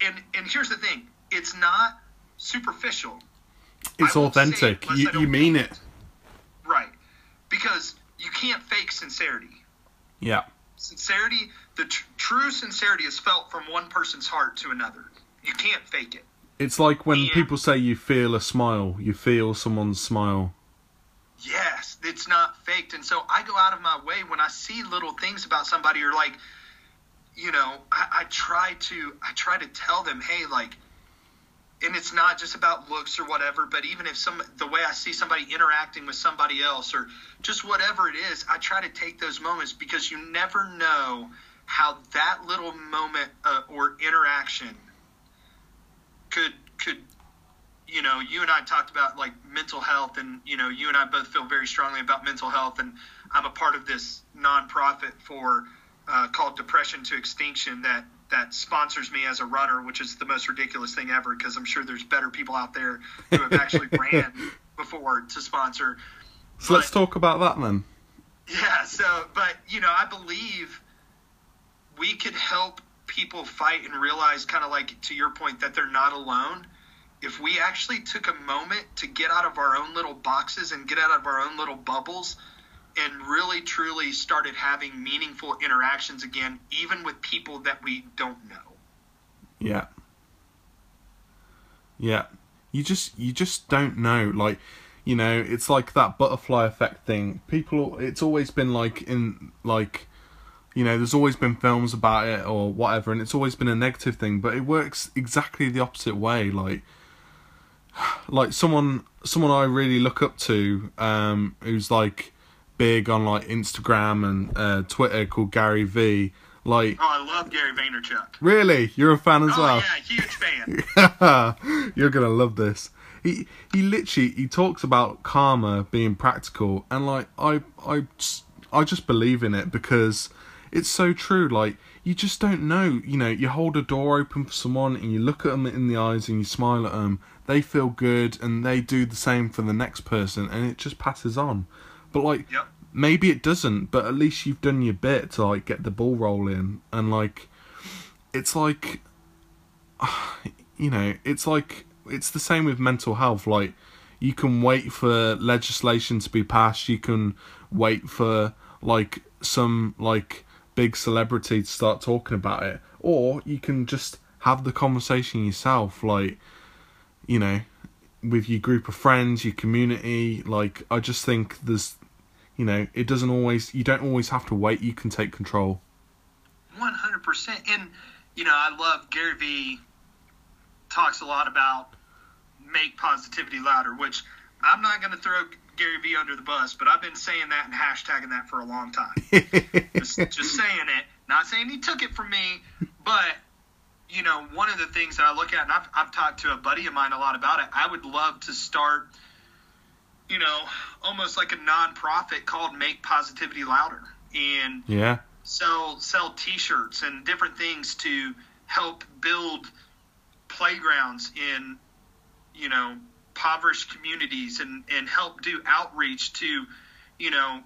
[SPEAKER 2] and and here's the thing, it's not superficial.
[SPEAKER 1] It's authentic. It you you mean it.
[SPEAKER 2] Right. Because you can't fake sincerity.
[SPEAKER 1] Yeah.
[SPEAKER 2] Sincerity, the tr- true sincerity is felt from one person's heart to another. You can't fake it.
[SPEAKER 1] It's like when and, people say you feel a smile, you feel someone's smile.
[SPEAKER 2] Yes, it's not faked. And so I go out of my way when I see little things about somebody or like you know, I, I try to I try to tell them, hey, like, and it's not just about looks or whatever, but even if some the way I see somebody interacting with somebody else or just whatever it is, I try to take those moments because you never know how that little moment uh, or interaction could could you know you and I talked about like mental health and you know you and I both feel very strongly about mental health and I'm a part of this nonprofit for uh, called Depression to Extinction that that sponsors me as a runner, which is the most ridiculous thing ever because I'm sure there's better people out there who have actually ran before to sponsor.
[SPEAKER 1] So but, let's talk about that then.
[SPEAKER 2] Yeah. So, but you know, I believe we could help people fight and realize, kind of like to your point, that they're not alone. If we actually took a moment to get out of our own little boxes and get out of our own little bubbles and really truly started having meaningful interactions again, even with people that we don't know.
[SPEAKER 1] Yeah. Yeah. You just you just don't know. Like, you know, it's like that butterfly effect thing. People it's always been like in like you know, there's always been films about it or whatever, and it's always been a negative thing, but it works exactly the opposite way. Like, like someone, someone I really look up to, um, who's like, big on like Instagram and uh, Twitter called Gary V. Like,
[SPEAKER 2] oh, I love Gary Vaynerchuk.
[SPEAKER 1] Really, you're a fan as
[SPEAKER 2] oh,
[SPEAKER 1] well?
[SPEAKER 2] yeah, huge fan.
[SPEAKER 1] you're gonna love this. He he literally he talks about karma being practical, and like I I I just believe in it because it's so true. Like you just don't know. You know, you hold a door open for someone and you look at them in the eyes and you smile at them. They feel good and they do the same for the next person, and it just passes on. But like
[SPEAKER 2] yep.
[SPEAKER 1] maybe it doesn't, but at least you've done your bit to like get the ball rolling. And like it's like you know, it's like it's the same with mental health. Like you can wait for legislation to be passed, you can wait for like some like big celebrity to start talking about it. Or you can just have the conversation yourself. Like you know with your group of friends, your community. Like, I just think there's you know, it doesn't always, you don't always have to wait, you can take control.
[SPEAKER 2] 100%. And, you know, I love Gary Vee talks a lot about make positivity louder, which I'm not going to throw Gary Vee under the bus, but I've been saying that and hashtagging that for a long time. just, just saying it. Not saying he took it from me, but you know, one of the things that I look at, and I've, I've talked to a buddy of mine a lot about it. I would love to start, you know, almost like a nonprofit called Make Positivity Louder, and
[SPEAKER 1] Yeah.
[SPEAKER 2] sell sell T-shirts and different things to help build playgrounds in you know impoverished communities and and help do outreach to you know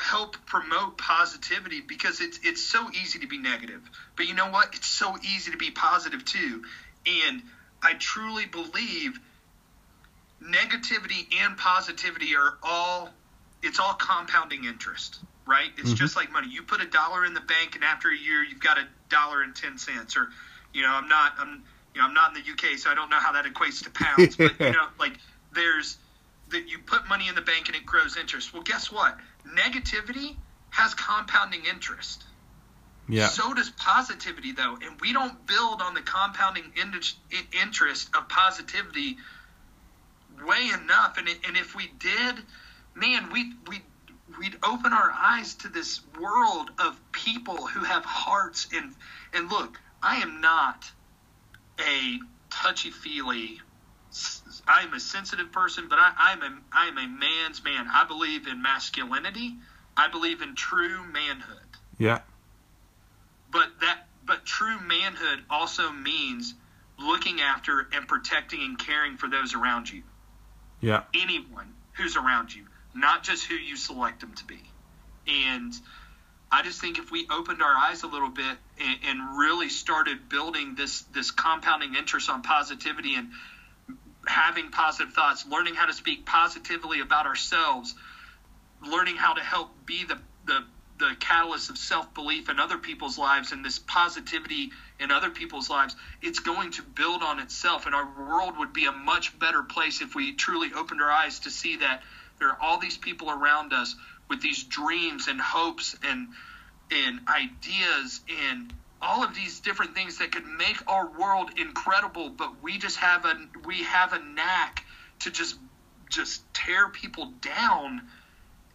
[SPEAKER 2] help promote positivity because it's it's so easy to be negative. But you know what? It's so easy to be positive too. And I truly believe negativity and positivity are all it's all compounding interest right? It's
[SPEAKER 1] Mhm.
[SPEAKER 2] just like money. You put a dollar in the bank and after a year you've got a dollar and 10 cents or you know i'm not i'm you know i'm not in the uk so i don't know how that equates to pounds. But you know like there's that you put money in the bank and it grows interest. Well guess what negativity has compounding interest
[SPEAKER 1] Yeah.
[SPEAKER 2] so does positivity, though, and we don't build on the compounding in- interest of positivity way enough. And, it, and if we did, man, we we we'd open our eyes to this world of people who have hearts. And and look, I am not a touchy feely. I am a sensitive person, but I, I'm a I am a man's man. I believe in masculinity. I believe in true manhood
[SPEAKER 1] Yeah.
[SPEAKER 2] but that but true manhood also means looking after and protecting and caring for those around you
[SPEAKER 1] Yeah.
[SPEAKER 2] anyone who's around you not just who you select them to be and i just think if we opened our eyes a little bit and, and really started building this this compounding interest on positivity and having positive thoughts learning how to speak positively about ourselves learning how to help be the the the catalyst of self belief in other people's lives and this positivity in other people's lives, it's going to build on itself. And our world would be a much better place if we truly opened our eyes to see that there are all these people around us with these dreams and hopes and and ideas and all of these different things that could make our world incredible, but we just have a we have a knack to just just tear people down.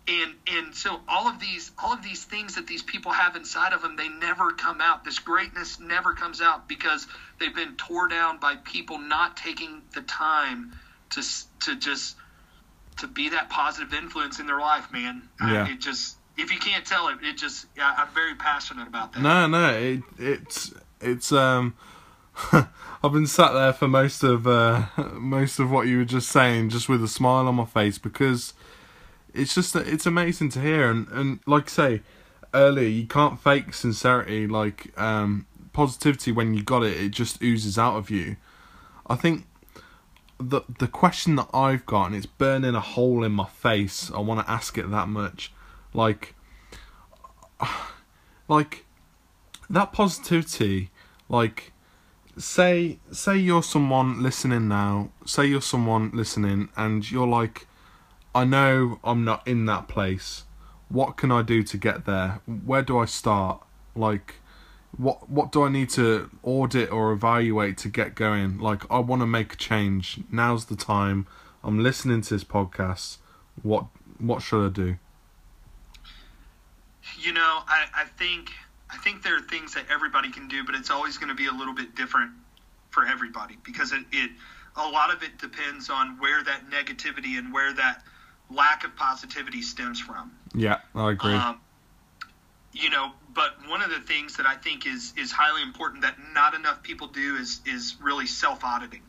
[SPEAKER 2] And and so all of these all of these things that these people have inside of them they never come out. This greatness never comes out because they've been tore down by people not taking the time to to just to be that positive influence in their life man. I-
[SPEAKER 1] Yeah.
[SPEAKER 2] it just if you can't tell it it just I, i'm very passionate about that
[SPEAKER 1] No, no, it, it's it's um. I've been sat there for most of uh, most of what you were just saying, just with a smile on my face because it's just it's amazing to hear and and like I say earlier, you can't fake sincerity like um positivity when you got it. It just oozes out of you. I think the the question that I've got and it's burning a hole in my face. I want to ask it that much, like like that positivity like say say you're someone listening now say you're someone listening and you're like i know i'm not in that place. What can i do to get there? Where do i start? Like what what do i need to audit or evaluate to get going? Like i want to make a change. Now's the time. I'm listening to this podcast. What what should i do
[SPEAKER 2] you know I, I think i think there are things that everybody can do but it's always going to be a little bit different for everybody because it, it a lot of it depends on where that negativity and where that lack of positivity stems from.
[SPEAKER 1] Yeah i agree.
[SPEAKER 2] Um, you know, but one of the things that I think is is highly important that not enough people do is is really self auditing,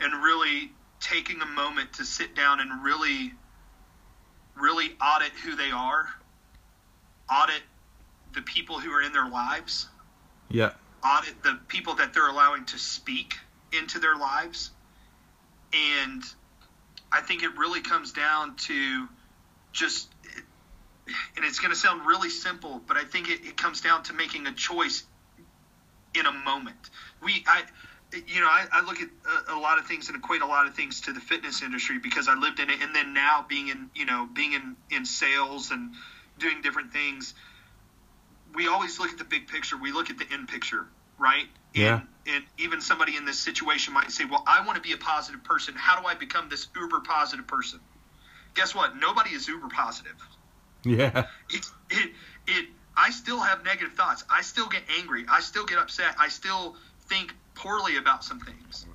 [SPEAKER 2] and really taking a moment to sit down and really, really audit who they are, audit the people who are in their lives,
[SPEAKER 1] yeah
[SPEAKER 2] audit the people that they're allowing to speak into their lives. And I think it really comes down to just, and it's going to sound really simple, but I think it, it comes down to making a choice in a moment. We, I, you know, I, I look at a, a lot of things and equate a lot of things to the fitness industry because I lived in it, and then now being in, you know, being in in sales and doing different things we always look at the big picture. We look at the end picture, right?
[SPEAKER 1] Yeah.
[SPEAKER 2] And, and even somebody in this situation might say, "Well, I want to be a positive person. How do I become this uber positive person?" Guess what? Nobody is uber positive.
[SPEAKER 1] yeah
[SPEAKER 2] It, it, it. I still have negative thoughts. I still get angry. I still get upset. I still think poorly about some things.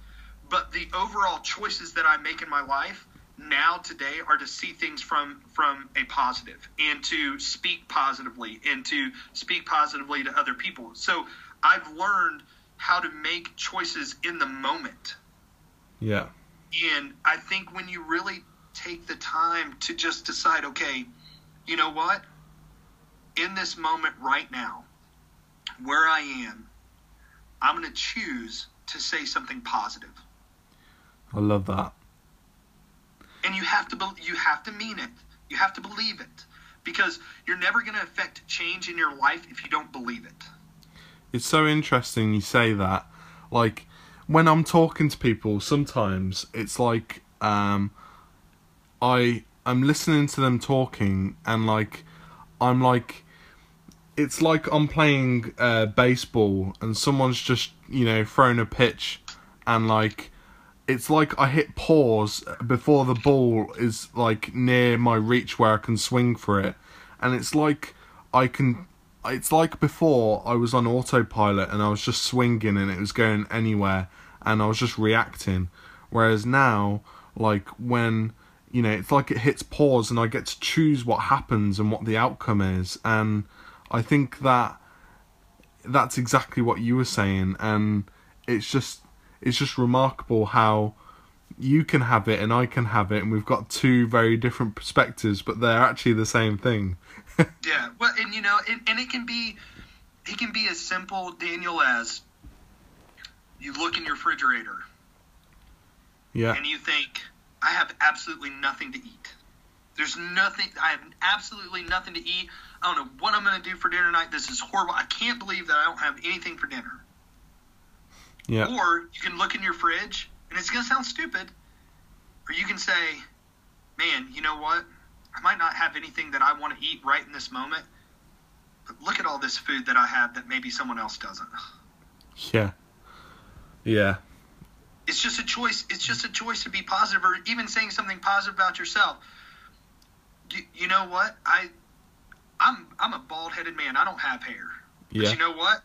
[SPEAKER 2] But the overall choices that I make in my life now today are to see things from from a positive and to speak positively and to speak positively to other people. So I've learned how to make choices in the moment.
[SPEAKER 1] Yeah.
[SPEAKER 2] And I think when you really take the time to just decide, okay, you know what? In this moment right now, where I am, I'm going to choose to say something positive.
[SPEAKER 1] I love that.
[SPEAKER 2] And you have to be- you have to mean it. You have to believe it because you're never going to affect change in your life if you don't believe it.
[SPEAKER 1] It's so interesting you say that. Like when I'm talking to people, sometimes it's like um, I I'm listening to them talking and like I'm like it's like I'm playing uh, baseball and someone's just you know thrown a pitch and like it's like I hit pause before the ball is like near my reach where I can swing for it. And it's like I can it's like before I was on autopilot and I was just swinging and it was going anywhere and I was just reacting. Whereas now like when you know it's like it hits pause and I get to choose what happens and what the outcome is. And I think that that's exactly what you were saying. And it's just it's just remarkable how you can have it and I can have it and we've got two very different perspectives but they're actually the same thing
[SPEAKER 2] yeah, well, and you know, and, and it can be, it can be as simple, Daniel, as you look in your refrigerator
[SPEAKER 1] yeah
[SPEAKER 2] and you think, I have absolutely nothing to eat. There's nothing. I have absolutely nothing to eat. I don't know what I'm going to do for dinner tonight. This is horrible. I can't believe that I don't have anything for dinner.
[SPEAKER 1] Yeah
[SPEAKER 2] Or you can look in your fridge, and it's going to sound stupid, or you can say, man, you know what? I might not have anything that I want to eat right in this moment, but look at all this food that I have that maybe someone else doesn't.
[SPEAKER 1] yeah yeah
[SPEAKER 2] It's just a choice. It's just a choice to be positive, or even saying something positive about yourself. You, you know what? I, I'm I'm a bald headed man. I don't have hair. But
[SPEAKER 1] yeah
[SPEAKER 2] you know what?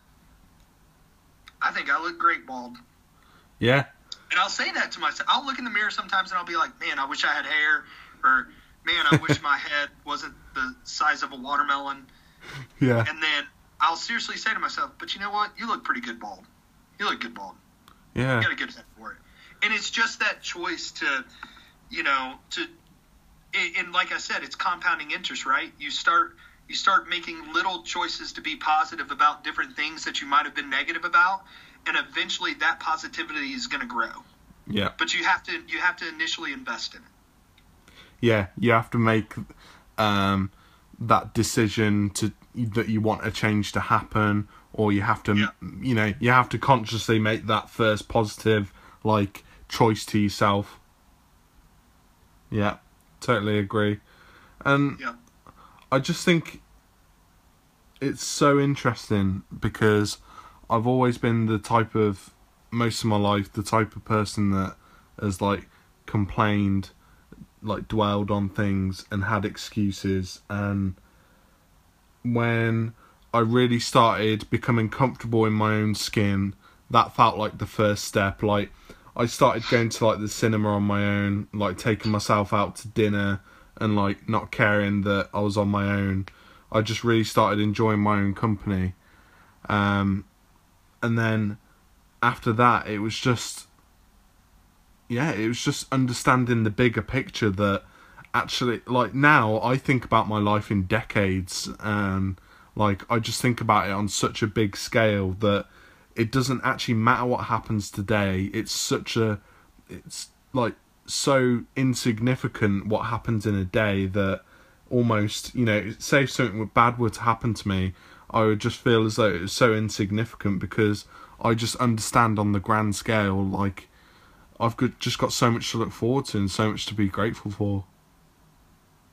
[SPEAKER 2] I think I look great bald.
[SPEAKER 1] yeah
[SPEAKER 2] And I'll say that to myself. I'll look in the mirror sometimes and I'll be like, man, I wish I had hair. Or, man, I wish my head wasn't the size of a watermelon.
[SPEAKER 1] yeah
[SPEAKER 2] And then I'll seriously say to myself, but you know what? You look pretty good bald. You look good bald.
[SPEAKER 1] yeah
[SPEAKER 2] You got a good head for it. And it's just that choice to, you know, to, and and like I said, it's compounding interest, right? You start. You start making little choices to be positive about different things that you might have been negative about, and eventually that positivity is going to grow.
[SPEAKER 1] yeah
[SPEAKER 2] but you have to you have to initially invest in it.
[SPEAKER 1] yeah you have to make um that decision to that you want a change to happen or you have to
[SPEAKER 2] Yeah.
[SPEAKER 1] you know you have to consciously make that first positive like choice to yourself yeah totally agree and
[SPEAKER 2] Yeah.
[SPEAKER 1] i just think it's so interesting because i've always been the type of most of my life the type of person that has like complained like dwelled on things and had excuses. And when I really started becoming comfortable in my own skin that felt like the first step. Like I started going to like the cinema on my own like taking myself out to dinner and like not caring that I was on my own I just really started enjoying my own company um and then after that it was just yeah, it was just understanding the bigger picture that actually, like now, I think about my life in decades, and like I just think about it on such a big scale that it doesn't actually matter what happens today. It's such a, it's like so insignificant what happens in a day that almost, you know, say if something bad were to happen to me, I would just feel as though it was so insignificant because I just understand on the grand scale, like I've got, just got so much to look forward to and so much to be grateful for.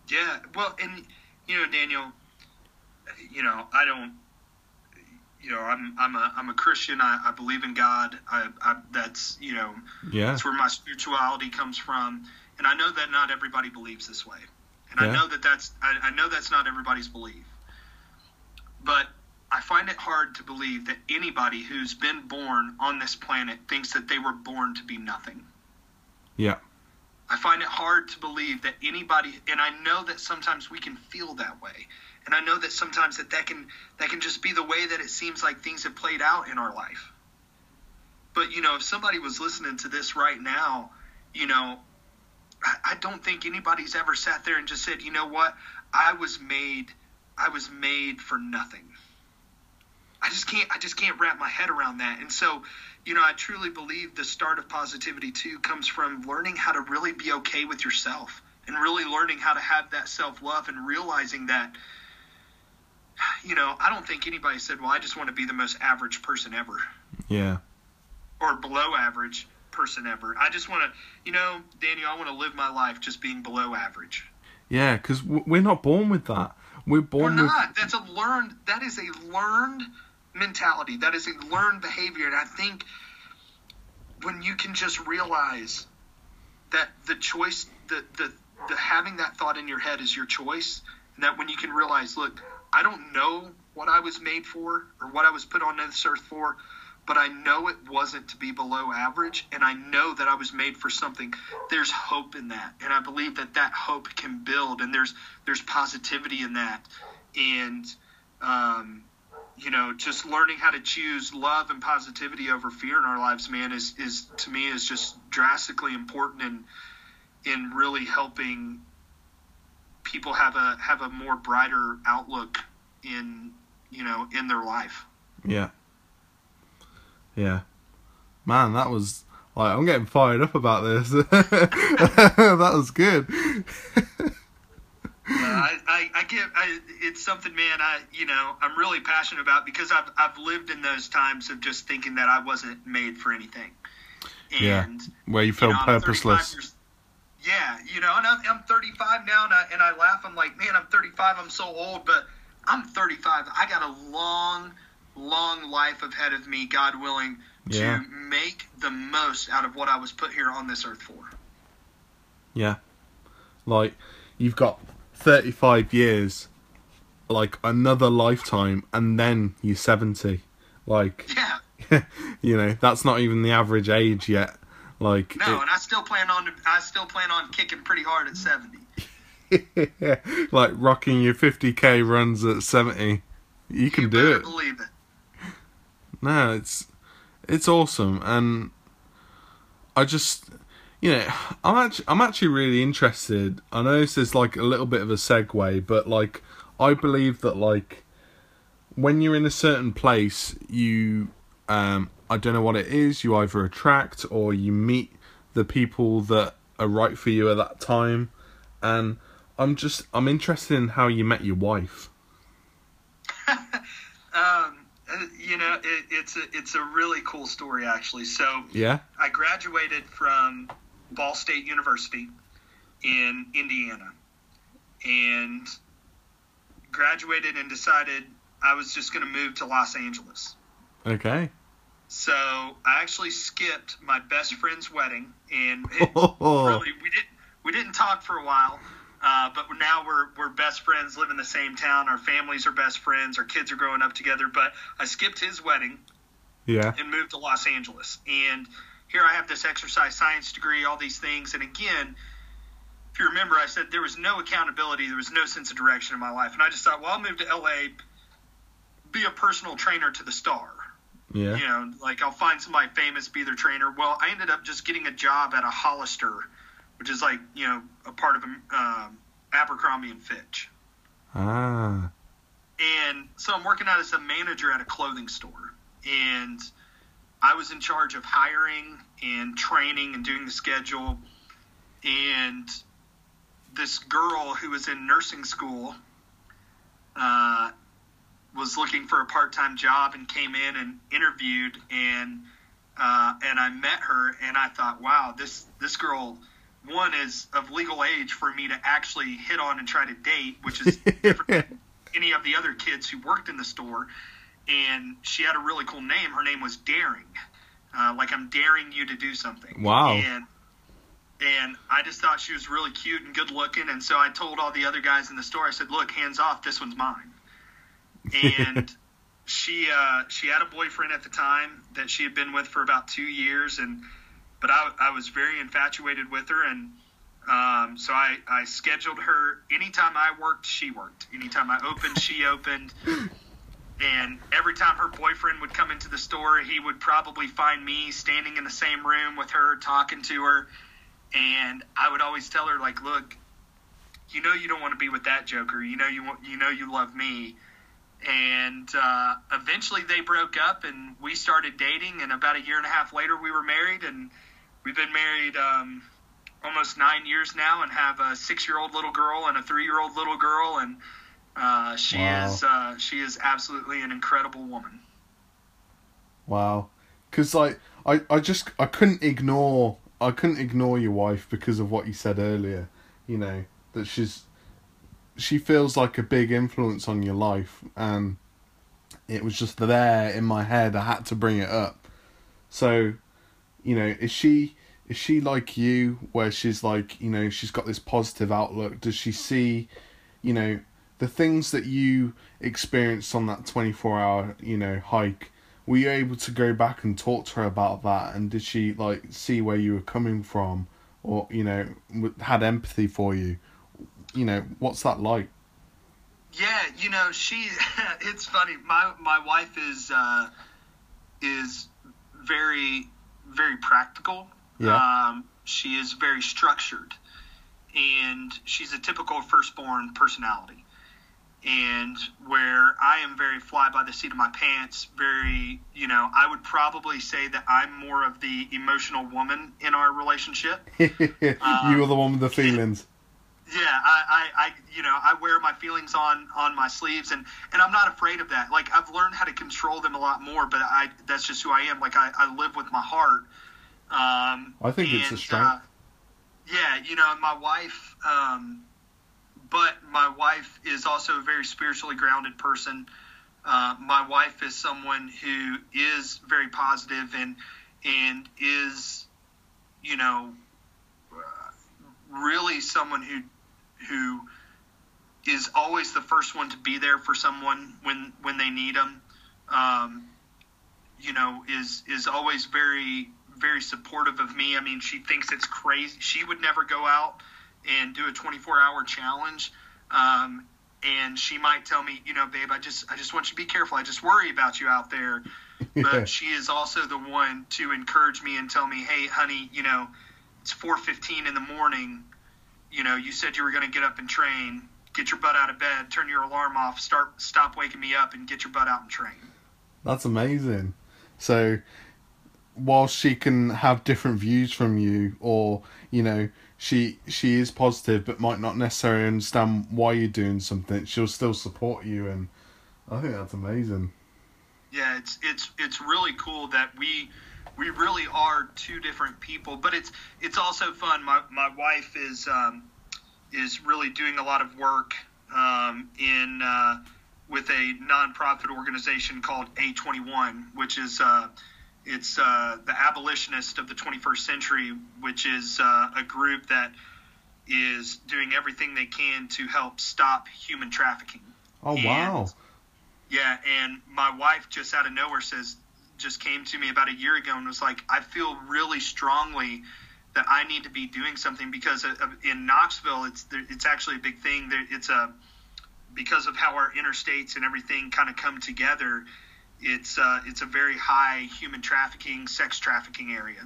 [SPEAKER 2] Yeah. Well, and you know, Daniel, you know, I don't. You know, I'm I'm a I'm a Christian. I, I believe in God. I, I that's you know
[SPEAKER 1] Yeah,
[SPEAKER 2] that's where my spirituality comes from, and I know that not everybody believes this way, and
[SPEAKER 1] Yeah.
[SPEAKER 2] I know that that's I, I know that's not everybody's belief. but I find it hard to believe that anybody who's been born on this planet thinks that they were born to be nothing.
[SPEAKER 1] Yeah.
[SPEAKER 2] I find it hard to believe that anybody, and I know that sometimes we can feel that way, and I know that sometimes that that can that can just be the way that it seems like things have played out in our life. But you know, if somebody was listening to this right now, you know, I, don't think anybody's ever sat there and just said, you know what, I was made, I was made for nothing. I just can't I just can't wrap my head around that. And so, you know, I truly believe the start of positivity too comes from learning how to really be okay with yourself and really learning how to have that self-love and realizing that you know, I don't think anybody said, "Well, I just want to be the most average person ever."
[SPEAKER 1] Yeah.
[SPEAKER 2] Or below average person ever. I just want to, you know, Daniel, I want to live my life just being below average.
[SPEAKER 1] Yeah, because we're not born with that. We're born
[SPEAKER 2] We're
[SPEAKER 1] with.
[SPEAKER 2] not. That's a learned. That is a learned mentality. That is a learned behavior, and I think when you can just realize that the choice, the the the having that thought in your head is your choice, and that when you can realize, look, I don't know what I was made for or what I was put on this earth for, but I know it wasn't to be below average, and I know that I was made for something. There's hope in that, and I believe that that hope can build, and there's there's positivity in that, and um, you know, just learning how to choose love and positivity over fear in our lives, man, is is to me is just drastically important in in really helping people have a have a more brighter outlook in you know in their life.
[SPEAKER 1] Yeah. Yeah. Man, that was like I'm getting fired up about this. that was good.
[SPEAKER 2] Uh, I, I, I I, it's something, man. I you know I'm really passionate about because I've I've lived in those times of just thinking that I wasn't made for anything. And
[SPEAKER 1] Yeah, Where you feel
[SPEAKER 2] you know,
[SPEAKER 1] purposeless.
[SPEAKER 2] years- yeah, you know, and I'm, I'm 35 now, and I, and I laugh. I'm like, man, I'm 35. I'm so old, but I'm 35. I got a long, long life ahead of me, God willing, to
[SPEAKER 1] Yeah.
[SPEAKER 2] make the most out of what I was put here on this earth for.
[SPEAKER 1] Yeah. Like you've got 35 years like another lifetime and then you're 70. Like
[SPEAKER 2] Yeah,
[SPEAKER 1] you know, that's not even the average age yet. Like
[SPEAKER 2] no, and I still plan on I still plan on kicking pretty hard at 70.
[SPEAKER 1] like rocking your 50k runs at 70. You can
[SPEAKER 2] you
[SPEAKER 1] do it.
[SPEAKER 2] Believe it.
[SPEAKER 1] No, it's it's awesome, and I just you know I'm actually I'm actually really interested. I know this is like a little bit of a segue, but like I believe that like when you're in a certain place, you um I don't know what it is. You either attract or you meet the people that are right for you at that time, and I'm just I'm interested in how you met your wife.
[SPEAKER 2] Um, Uh, you know, it, it's a it's a really cool story actually. So
[SPEAKER 1] Yeah.
[SPEAKER 2] I graduated from Ball State University in Indiana, and graduated and decided I was just going to move to Los Angeles.
[SPEAKER 1] Okay.
[SPEAKER 2] So I actually skipped my best friend's wedding, and it oh. really we didn't we didn't talk for a while. Uh, but now we're we're best friends, live in the same town. Our families are best friends. Our kids are growing up together. But I skipped his wedding
[SPEAKER 1] Yeah.
[SPEAKER 2] and moved to Los Angeles. And here I have this exercise science degree, all these things. And again, if you remember, I said there was no accountability, there was no sense of direction in my life. And I just thought, well, I'll move to LA, be a personal trainer to the star.
[SPEAKER 1] Yeah.
[SPEAKER 2] You know, like I'll find somebody famous, be their trainer. Well, I ended up just getting a job at a Hollister, which is like, you know, a part of um, Abercrombie and Fitch.
[SPEAKER 1] Ah.
[SPEAKER 2] And so I'm working out as a manager at a clothing store. And I was in charge of hiring and training and doing the schedule. And this girl who was in nursing school uh, was looking for a part time job and came in and interviewed. And uh, and I met her, and I thought, wow, this this girl, one is of legal age for me to actually hit on and try to date, which is different than any of the other kids who worked in the store. And she had a really cool name. Her name was Daring, uh, like I'm daring you to do something.
[SPEAKER 1] Wow.
[SPEAKER 2] And and I just thought she was really cute and good looking. And so I told all the other guys in the store, I said, look, hands off, this one's mine. and she uh, she had a boyfriend at the time that she had been with for about two years, and but I, I was very infatuated with her, and um, so I, I scheduled her anytime I worked, she worked. Anytime I opened, she opened. And every time her boyfriend would come into the store, he would probably find me standing in the same room with her, talking to her. And I would always tell her, like, look, you know you don't want to be with that joker. You know you want, you know you love me. And uh, eventually they broke up, and we started dating. And about a year and a half later, we were married, and we've been married um, almost nine years now, and have a six-year-old little girl and a three-year-old little girl, and uh, she
[SPEAKER 1] Wow.
[SPEAKER 2] is uh, she is absolutely an incredible woman.
[SPEAKER 1] Wow. Because like I, I just I couldn't ignore I couldn't ignore your wife because of what you said earlier. You know that she's she feels like a big influence on your life, and it was just there in my head. I had to bring it up. So, you know, is she is she like you, where she's like you know she's got this positive outlook? Does she see, you know, the things that you experienced on that twenty four hour you know hike? were you able to go back and talk to her about that and did she like see where you were coming from or you know had empathy for you you know what's that like
[SPEAKER 2] Yeah, you know, she. it's funny. My my wife is uh, is very very practical.
[SPEAKER 1] Yeah.
[SPEAKER 2] Um, she is very structured, and she's a typical firstborn personality. And where I am very fly by the seat of my pants, very, you know, I would probably say that I'm more of the emotional woman in our relationship.
[SPEAKER 1] you were the one with the feelings
[SPEAKER 2] Yeah, I, I, I, you know, I wear my feelings on on my sleeves, and and I'm not afraid of that. Like I've learned how to control them a lot more, but I that's just who I am. Like I, I live with my heart. Um,
[SPEAKER 1] I think it's a
[SPEAKER 2] and,
[SPEAKER 1] strength.
[SPEAKER 2] uh, yeah, you know, my wife, um, but my wife is also a very spiritually grounded person. Uh, my wife is someone who is very positive and and is, you know, really someone who who is always the first one to be there for someone when when they need them. Um, you know, is is always very very supportive of me. I mean, she thinks it's crazy. She would never go out and do a 24 hour challenge. Um, and she might tell me, you know, babe, I just I just want you to be careful. I just worry about you out there. But she is also the one to encourage me and tell me, hey, honey, you know, it's 4:15 in the morning. You know, you said you were going to get up and train. Get your butt out of bed. Turn your alarm off. Start stop waking me up and get your butt out and train.
[SPEAKER 1] that's amazing so while she can have different views from you or you know she she is positive but might not necessarily understand why you're doing something she'll still support you and i think that's amazing
[SPEAKER 2] Yeah, it's it's it's really cool that we we really are two different people, but it's it's also fun. My my wife is um, is really doing a lot of work um, in uh, with a nonprofit organization called A21, which is uh, it's uh, the abolitionist of the 21st century, which is uh, a group that is doing everything they can to help stop human trafficking.
[SPEAKER 1] oh
[SPEAKER 2] And-
[SPEAKER 1] wow
[SPEAKER 2] yeah, and my wife just out of nowhere says, just came to me about a year ago and was like, I feel really strongly that I need to be doing something because in Knoxville, it's it's actually a big thing. It's a because of how our interstates and everything kind of come together. It's uh, it's a very high human trafficking, sex trafficking area,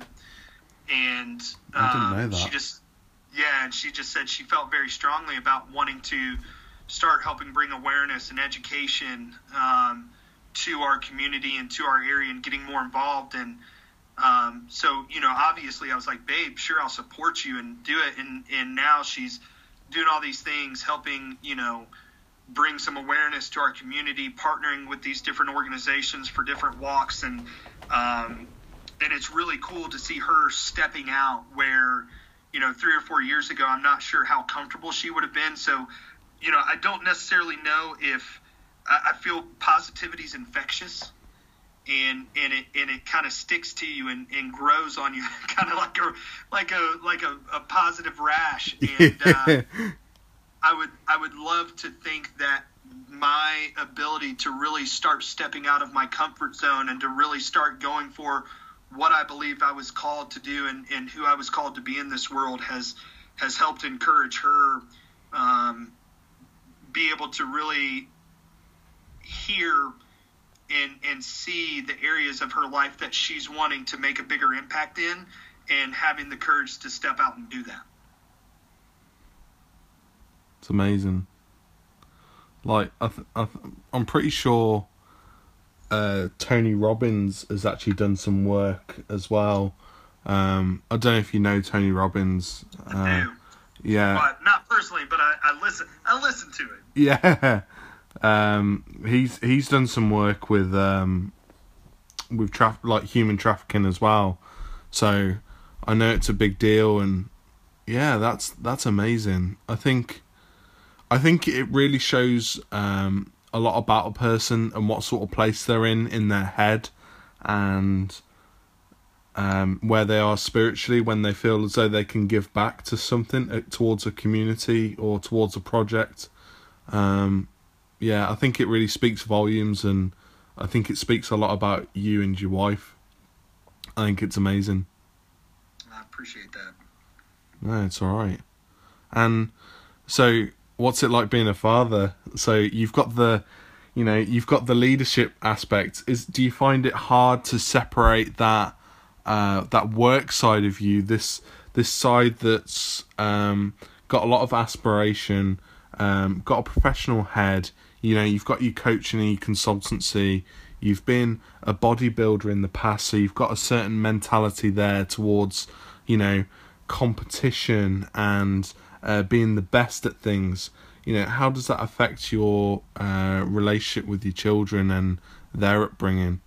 [SPEAKER 2] and um, she just yeah, and she just said she felt very strongly about wanting to start helping bring awareness and education um, to our community and to our area and getting more involved. And um, so, you know, obviously, I was like, babe, sure, I'll support you and do it. And and now she's doing all these things, helping, you know, bring some awareness to our community, partnering with these different organizations for different walks, and um, and it's really cool to see her stepping out where you know three or four years ago i'm not sure how comfortable she would have been. So you know i don't necessarily know if i, I feel positivity is infectious and and it and it kind of sticks to you and, and grows on you kind of like a like a like a, a positive rash. And uh, I would I would love to think that my ability to really start stepping out of my comfort zone and to really start going for what I believe I was called to do and, and who I was called to be in this world has has helped encourage her um, be able to really hear and and see the areas of her life that she's wanting to make a bigger impact in and having the courage to step out and do that.
[SPEAKER 1] It's amazing. Like I, th- I th- I'm pretty sure uh, Tony Robbins has actually done some work as well. Um, I don't know if you know Tony Robbins.
[SPEAKER 2] I
[SPEAKER 1] Uh, yeah,
[SPEAKER 2] But not personally, but I, I listen. I listen to it.
[SPEAKER 1] yeah. Um, he's he's done some work with um, with traf- like human trafficking as well. So I know it's a big deal, and yeah, that's that's amazing. I think I think it really shows um, a lot about a person and what sort of place they're in in their head, and um, where they are spiritually when they feel as though they can give back to something uh, towards a community or towards a project. Um, yeah, I think it really speaks volumes, and I think it speaks a lot about you and your wife. I think it's amazing.
[SPEAKER 2] I appreciate that.
[SPEAKER 1] No, it's all right. And so, what's it like being a father? So you've got the, you know, you've got the leadership aspect. Is do you find it hard to separate that, uh, that work side of you, this this side that's um, got a lot of aspiration, um, got a professional head. You know, you've got your coaching and your consultancy. You've been a bodybuilder in the past, so you've got a certain mentality there towards, you know, competition and uh, being the best at things. You know, how does that affect your uh, relationship with your children and their upbringing?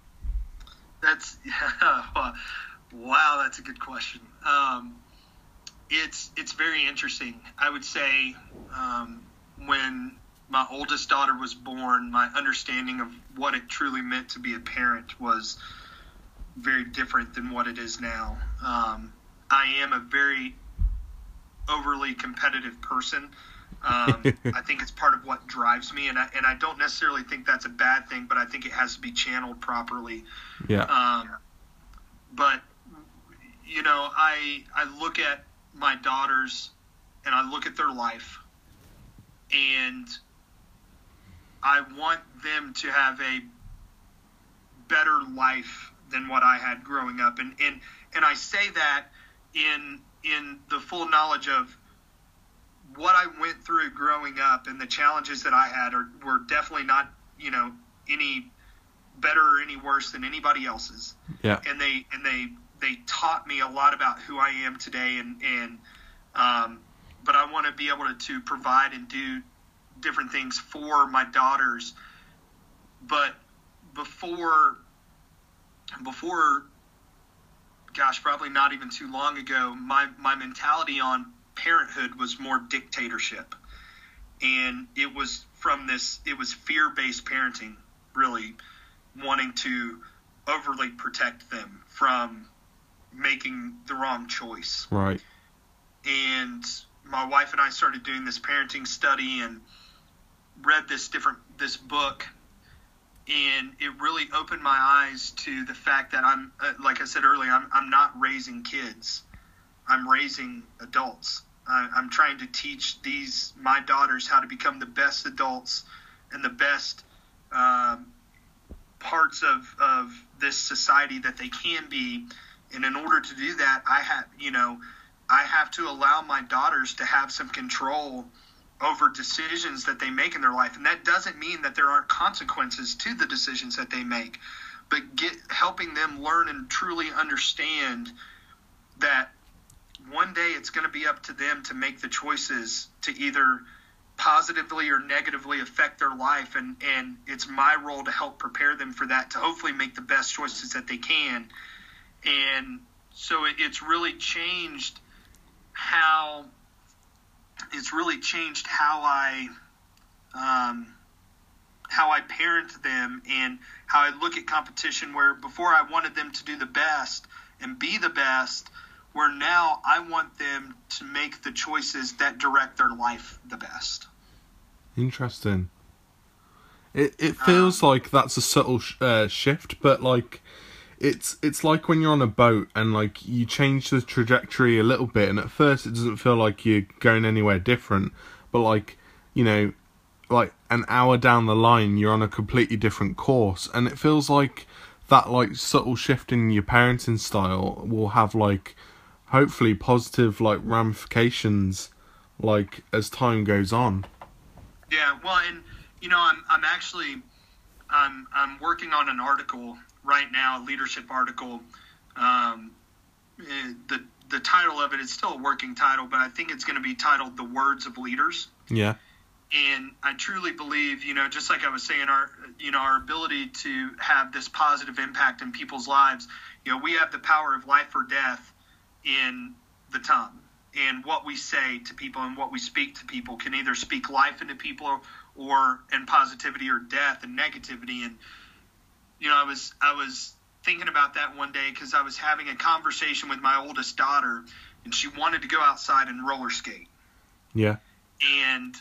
[SPEAKER 2] That's yeah, wow. That's a good question. Um, it's it's very interesting. I would say um, when my oldest daughter was born, my understanding of what it truly meant to be a parent was very different than what it is now. Um, I am a very overly competitive person. Um, I think it's part of what drives me, and I, and I don't necessarily think that's a bad thing, but I think it has to be channeled properly.
[SPEAKER 1] Yeah,
[SPEAKER 2] Um, but you know, I I look at my daughters and I look at their life, and I want them to have a better life than what I had growing up, and and and I say that in in the full knowledge of what I went through growing up and the challenges that I had are were definitely not you know any better or any worse than anybody else's.
[SPEAKER 1] Yeah,
[SPEAKER 2] and they and they they taught me a lot about who I am today and and um, but I want to be able to, to provide and do different things for my daughters. But before before gosh probably not even too long ago my my mentality on parenthood was more dictatorship and it was from this it was fear-based parenting really wanting to overly protect them from making the wrong choice.
[SPEAKER 1] right.
[SPEAKER 2] And my wife and I started doing this parenting study and read this different this book and it really opened my eyes to the fact that I'm uh, like I said earlier I'm I'm not raising kids. I'm raising adults. I, I'm trying to teach these my daughters how to become the best adults and the best um, parts of, of this society that they can be. And in order to do that, I have, you know, I have to allow my daughters to have some control over decisions that they make in their life. And that doesn't mean that there aren't consequences to the decisions that they make, but get helping them learn and truly understand that one day it's going to be up to them to make the choices to either positively or negatively affect their life and and it's my role to help prepare them for that to hopefully make the best choices that they can and so it, it's really changed how it's really changed how I um, how I parent them and how I look at competition where before I wanted them to do the best and be the best where now I want them to make the choices that direct their life the best.
[SPEAKER 1] Interesting. It it feels like that's a subtle sh- uh, shift, but like it's it's like when you're on a boat and like you change the trajectory a little bit, and at first it doesn't feel like you're going anywhere different, but like you know, like an hour down the line, you're on a completely different course, and it feels like that like subtle shift in your parenting style will have like hopefully positive like ramifications like as time goes on.
[SPEAKER 2] Yeah, well, and you know, I'm I'm actually I'm I'm working on an article right now, leadership article. Um, eh, the the title of it is still a working title, but I think it's going to be titled "The Words of Leaders."
[SPEAKER 1] Yeah.
[SPEAKER 2] And I truly believe, you know, just like I was saying, our you know our ability to have this positive impact in people's lives. You know, we have the power of life or death in the tongue and what we say to people and what we speak to people can either speak life into people or, or and positivity or death and negativity and you know i was i was thinking about that one day because i was having a conversation with my oldest daughter and she wanted to go outside and roller skate
[SPEAKER 1] Yeah.
[SPEAKER 2] and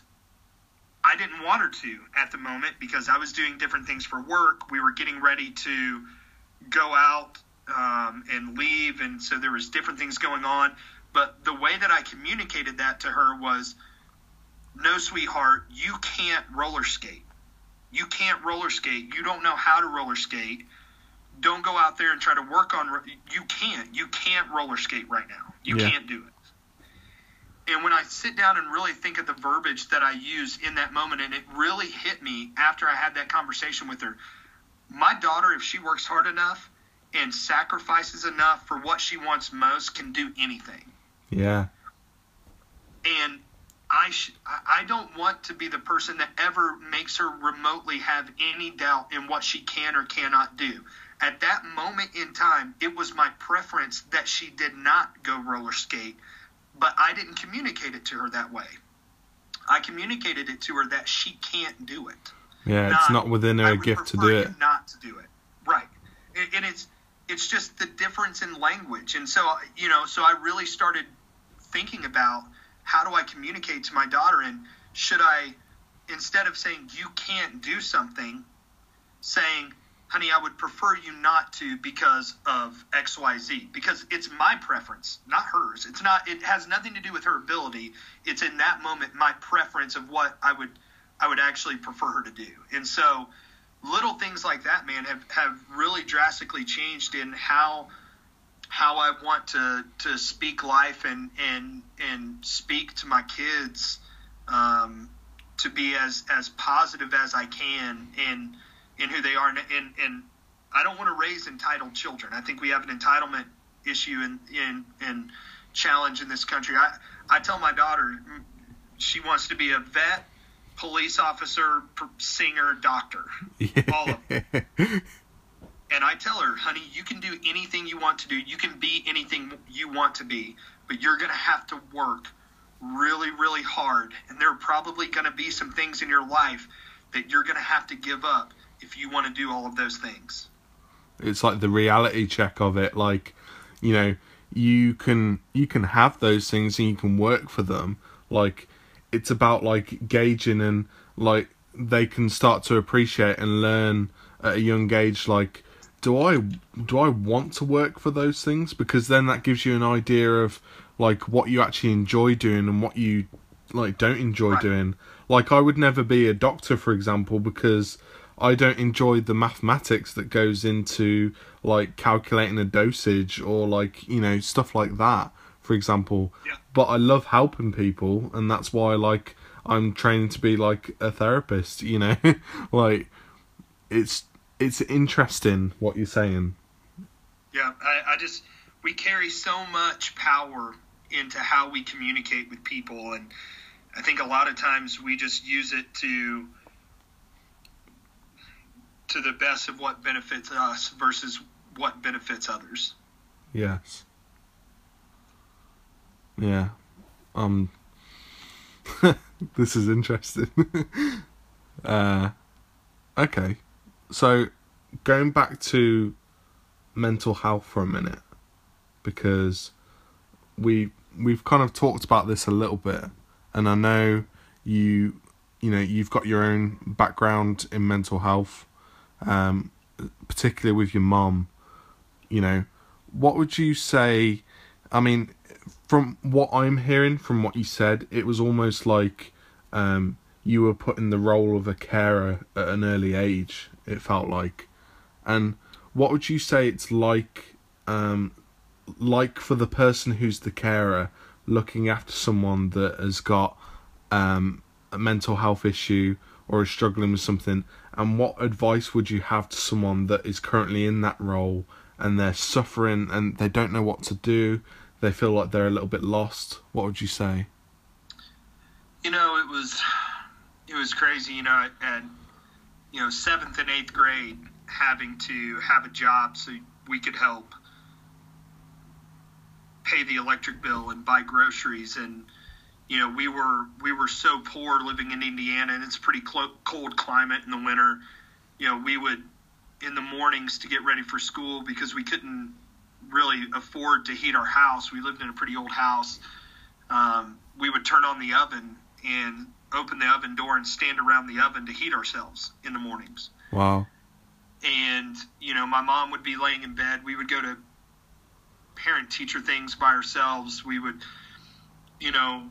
[SPEAKER 2] I didn't want her to at the moment because I was doing different things for work. We were getting ready to go out um, and leave, and so there was different things going on. But the way that I communicated that to her was, "No, sweetheart, you can't roller skate. You can't roller skate. You don't know how to roller skate. Don't go out there and try to work on. You can't. You can't roller skate right now. You
[SPEAKER 1] Yeah.
[SPEAKER 2] can't do it." And when I sit down and really think of the verbiage that I use in that moment, and it really hit me after I had that conversation with her, my daughter, if she works hard enough and sacrifices enough for what she wants most, can do anything.
[SPEAKER 1] Yeah.
[SPEAKER 2] And I, sh- I don't want to be the person that ever makes her remotely have any doubt in what she can or cannot do. At that moment in time, it was my preference that she did not go roller skate, but I didn't communicate it to her that way. I communicated it to her that she can't do it.
[SPEAKER 1] Yeah. It's not within her gift to do it.
[SPEAKER 2] Not to do it, right? And, and it's it's just the difference in language, and so you know, so I really started thinking about how do I communicate to my daughter, and should I instead of saying you can't do something, saying, honey, I would prefer you not to because of X, Y, Z, because it's my preference, not hers. It's not. It has nothing to do with her ability. It's in that moment my preference of what I would I would actually prefer her to do. And so little things like that, man, have, have really drastically changed in how how I want to, to speak life and, and and speak to my kids um, to be as, as positive as I can in in who they are and, and, and I don't want to raise entitled children. I think we have an entitlement issue in in, in challenge in this country. I, I tell my daughter she wants to be a vet, police officer, singer, doctor. All of And I tell her, honey, you can do anything you want to do. You can be anything you want to be, but you're going to have to work really, really hard. And there are probably going to be some things in your life that you're going to have to give up if you want to do all of those things.
[SPEAKER 1] it's like the reality check of it like you know you can you can have those things and you can work for them like it's about like gauging and like they can start to appreciate and learn at a young age like do i do i want to work for those things because then that gives you an idea of like what you actually enjoy doing and what you like don't enjoy
[SPEAKER 2] Right.
[SPEAKER 1] doing like i would never be a doctor for example because I don't enjoy the mathematics that goes into like calculating a dosage or like you know stuff like that for example
[SPEAKER 2] Yeah.
[SPEAKER 1] but I love helping people and that's why like I'm training to be like a therapist you know like it's it's interesting what you're saying.
[SPEAKER 2] Yeah, I, I just we carry so much power into how we communicate with people, and I think a lot of times we just use it to to the best of what benefits us versus what benefits others.
[SPEAKER 1] yes. Yeah um this is interesting. Uh okay so going back to mental health for a minute because we we've kind of talked about this a little bit and I know you you know you've got your own background in mental health, um, particularly with your mom. You know, what would you say? I mean, from what I'm hearing, from what you said, it was almost like um, you were put in the role of a carer at an early age. It felt like, and what would you say it's like, um, like for the person who's the carer looking after someone that has got um, a mental health issue or is struggling with something, and what advice would you have to someone that is currently in that role and they're suffering and they don't know what to do? They feel like they're a little bit lost. What would you say?
[SPEAKER 2] You know, it was it was crazy. You know, at you know seventh and eighth grade, having to have a job so we could help pay the electric bill and buy groceries. And you know we were we were so poor living in Indiana and it's a pretty clo- cold climate in the winter. You know we would in the mornings to get ready for school because we couldn't really afford to heat our house. We lived in a pretty old house. Um, we would turn on the oven and open the oven door and stand around the oven to heat ourselves in the mornings.
[SPEAKER 1] Wow.
[SPEAKER 2] and you know my mom would be laying in bed. We would go to parent teacher things by ourselves. We would you know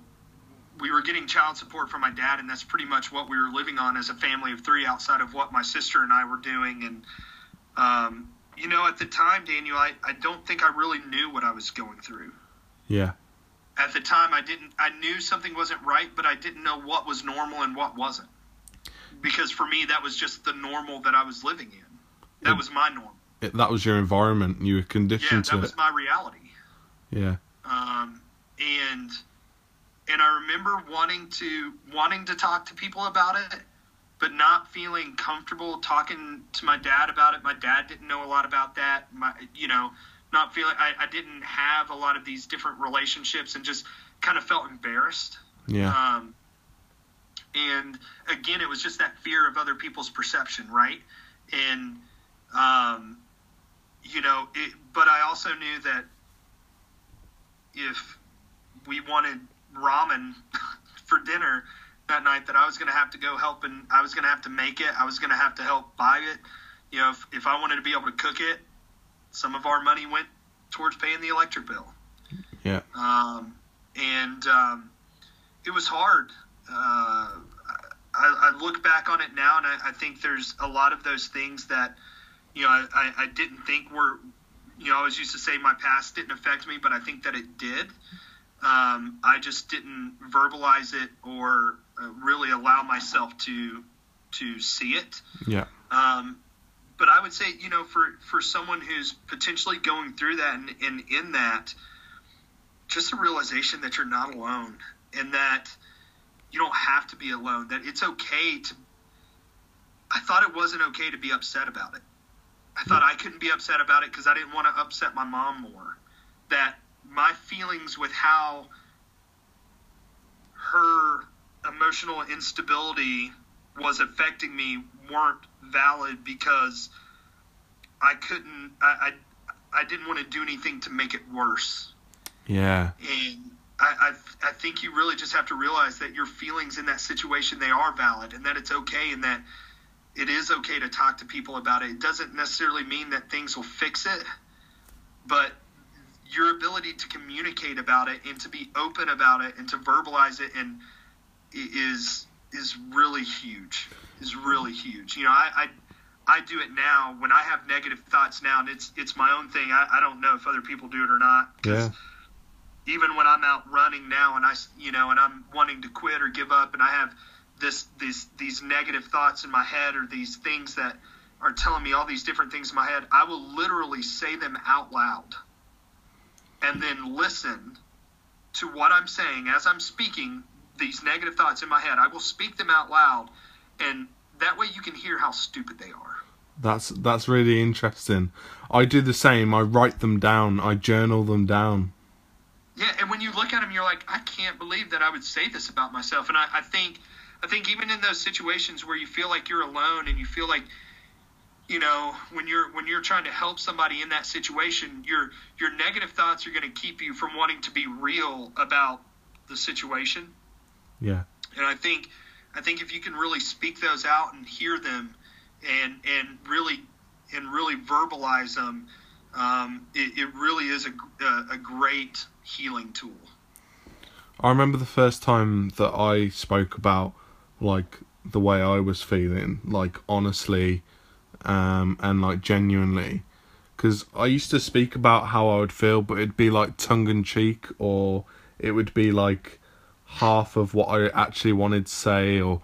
[SPEAKER 2] we were getting child support from my dad and that's pretty much what we were living on as a family of three outside of what my sister and i were doing. And um, you know at the time daniel I, I don't think i really knew what i was going through.
[SPEAKER 1] Yeah.
[SPEAKER 2] At the time i didn't i knew something wasn't right but i didn't know what was normal and what wasn't because for me that was just the normal that i was living in that was my norm
[SPEAKER 1] It, that was your environment. You were conditioned
[SPEAKER 2] yeah
[SPEAKER 1] conditioned
[SPEAKER 2] that
[SPEAKER 1] to
[SPEAKER 2] was
[SPEAKER 1] it.
[SPEAKER 2] my reality
[SPEAKER 1] Yeah.
[SPEAKER 2] um, and and I remember wanting to wanting to talk to people about it, but not feeling comfortable talking to my dad about it. My dad didn't know a lot about that. My you know not feeling I, I didn't have a lot of these different relationships and just kind of felt embarrassed.
[SPEAKER 1] Yeah.
[SPEAKER 2] Um, and again, it was just that fear of other people's perception, right? And um, you know, it, but I also knew that if we wanted ramen for dinner that night, that I was going to have to go help and I was going to have to make it. I was going to have to help buy it. You know, if, if I wanted to be able to cook it, some of our money went towards paying the electric bill.
[SPEAKER 1] Yeah.
[SPEAKER 2] Um, and um, it was hard. Uh, I, I look back on it now, and I, I think there's a lot of those things that you know I, I, I didn't think were. You know, I always used to say my past didn't affect me, but I think that it did. Um, I just didn't verbalize it or uh, really allow myself to to see it.
[SPEAKER 1] Yeah.
[SPEAKER 2] Um, but I would say, you know, for, for someone who's potentially going through that and, and in that, just a realization that you're not alone and that you don't have to be alone, that it's okay to. I thought it wasn't okay to be upset about it. I thought I couldn't be upset about it because I didn't want to upset my mom more. That my feelings with how her emotional instability was affecting me weren't valid because I couldn't I I, I didn't want to do anything to make it worse.
[SPEAKER 1] Yeah.
[SPEAKER 2] And I, I I think you really just have to realize that your feelings in that situation they are valid and that it's okay and that it is okay to talk to people about it. It doesn't necessarily mean that things will fix it, but your ability to communicate about it and to be open about it and to verbalize it and is is really huge. Is really huge. You know, I, I I do it now when I have negative thoughts now, and it's it's my own thing. I, I don't know if other people do it or not.
[SPEAKER 1] Yeah.
[SPEAKER 2] Even when I'm out running now, and I you know, and I'm wanting to quit or give up, and I have this these these negative thoughts in my head or these things that are telling me all these different things in my head, I will literally say them out loud, and then listen to what I'm saying as I'm speaking these negative thoughts in my head. I will speak them out loud, and that way you can hear how stupid they are.
[SPEAKER 1] That's that's really interesting. I do the same. I write them down. I journal them down.
[SPEAKER 2] Yeah, and when you look at them, you're like, I can't believe that I would say this about myself. And I, I think, I think even in those situations where you feel like you're alone and you feel like, you know, when you're when you're trying to help somebody in that situation, your your negative thoughts are going to keep you from wanting to be real about the situation.
[SPEAKER 1] Yeah.
[SPEAKER 2] And I think I think if you can really speak those out and hear them, and and really and really verbalize them, um, it, it really is a, a, a great healing tool.
[SPEAKER 1] I remember the first time that I spoke about like the way I was feeling, like honestly, um, and like genuinely, because I used to speak about how I would feel, but it'd be like tongue in cheek, or it would be like half of what I actually wanted to say, or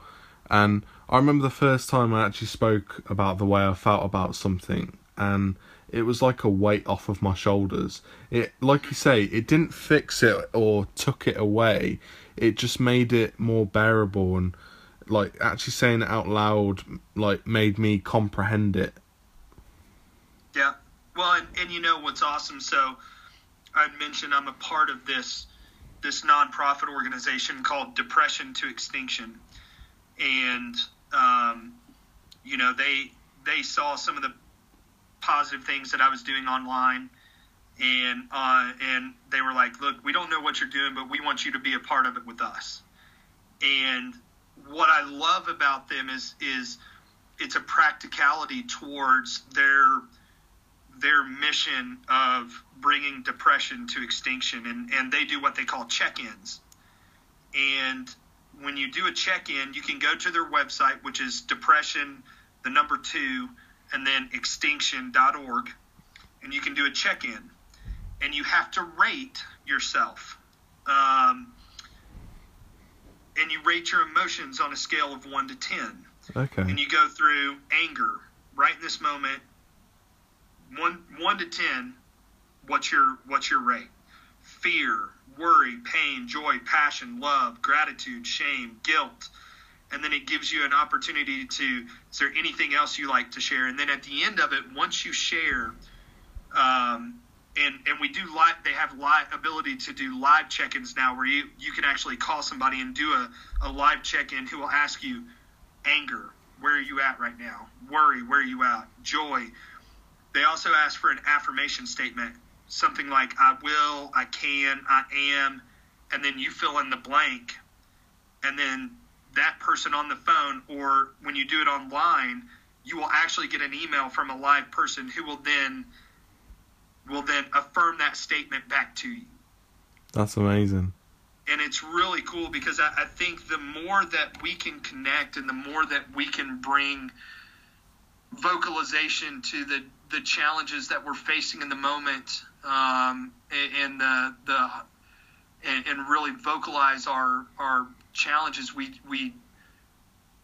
[SPEAKER 1] and I remember the first time I actually spoke about the way I felt about something, and it was like a weight off of my shoulders. It, like you say, it didn't fix it or took it away. It just made it more bearable, and like actually saying it out loud, like made me comprehend it.
[SPEAKER 2] Yeah. Well, and, and you know what's awesome? So I mentioned I'm a part of this this nonprofit organization called Depression to Extinction, and um, you know they they saw some of the positive things that I was doing online, and uh, and they were like, "Look, we don't know what you're doing, but we want you to be a part of it with us." And what I love about them is is it's a practicality towards their their mission of bringing depression to extinction, and and they do what they call check-ins, and when you do a check-in, you can go to their website, which is depression, the number two, and then extinction.org, and you can do a check-in, and you have to rate yourself. Um, and you rate your emotions on a scale of 1 to 10.
[SPEAKER 1] Okay.
[SPEAKER 2] And you go through anger right in this moment 1 1 to 10 what's your what's your rate? Fear worry pain joy passion love gratitude shame guilt. And then it gives you an opportunity to is there anything else you like to share? And then at the end of it once you share um, and and we do live they have live ability to do live check-ins now where you you can actually call somebody and do a, a live check-in who will ask you anger. Where are you at right now? Worry where are you at? Joy. They also ask for an affirmation statement something like i will i can i am and then you fill in the blank and then that person on the phone or when you do it online you will actually get an email from a live person who will then will then affirm that statement back to you.
[SPEAKER 1] That's amazing.
[SPEAKER 2] And it's really cool because I, I, think the more that we can connect and the more that we can bring vocalization to the, the challenges that we're facing in the moment um, and, and, the, the and, and really vocalize our our challenges, we we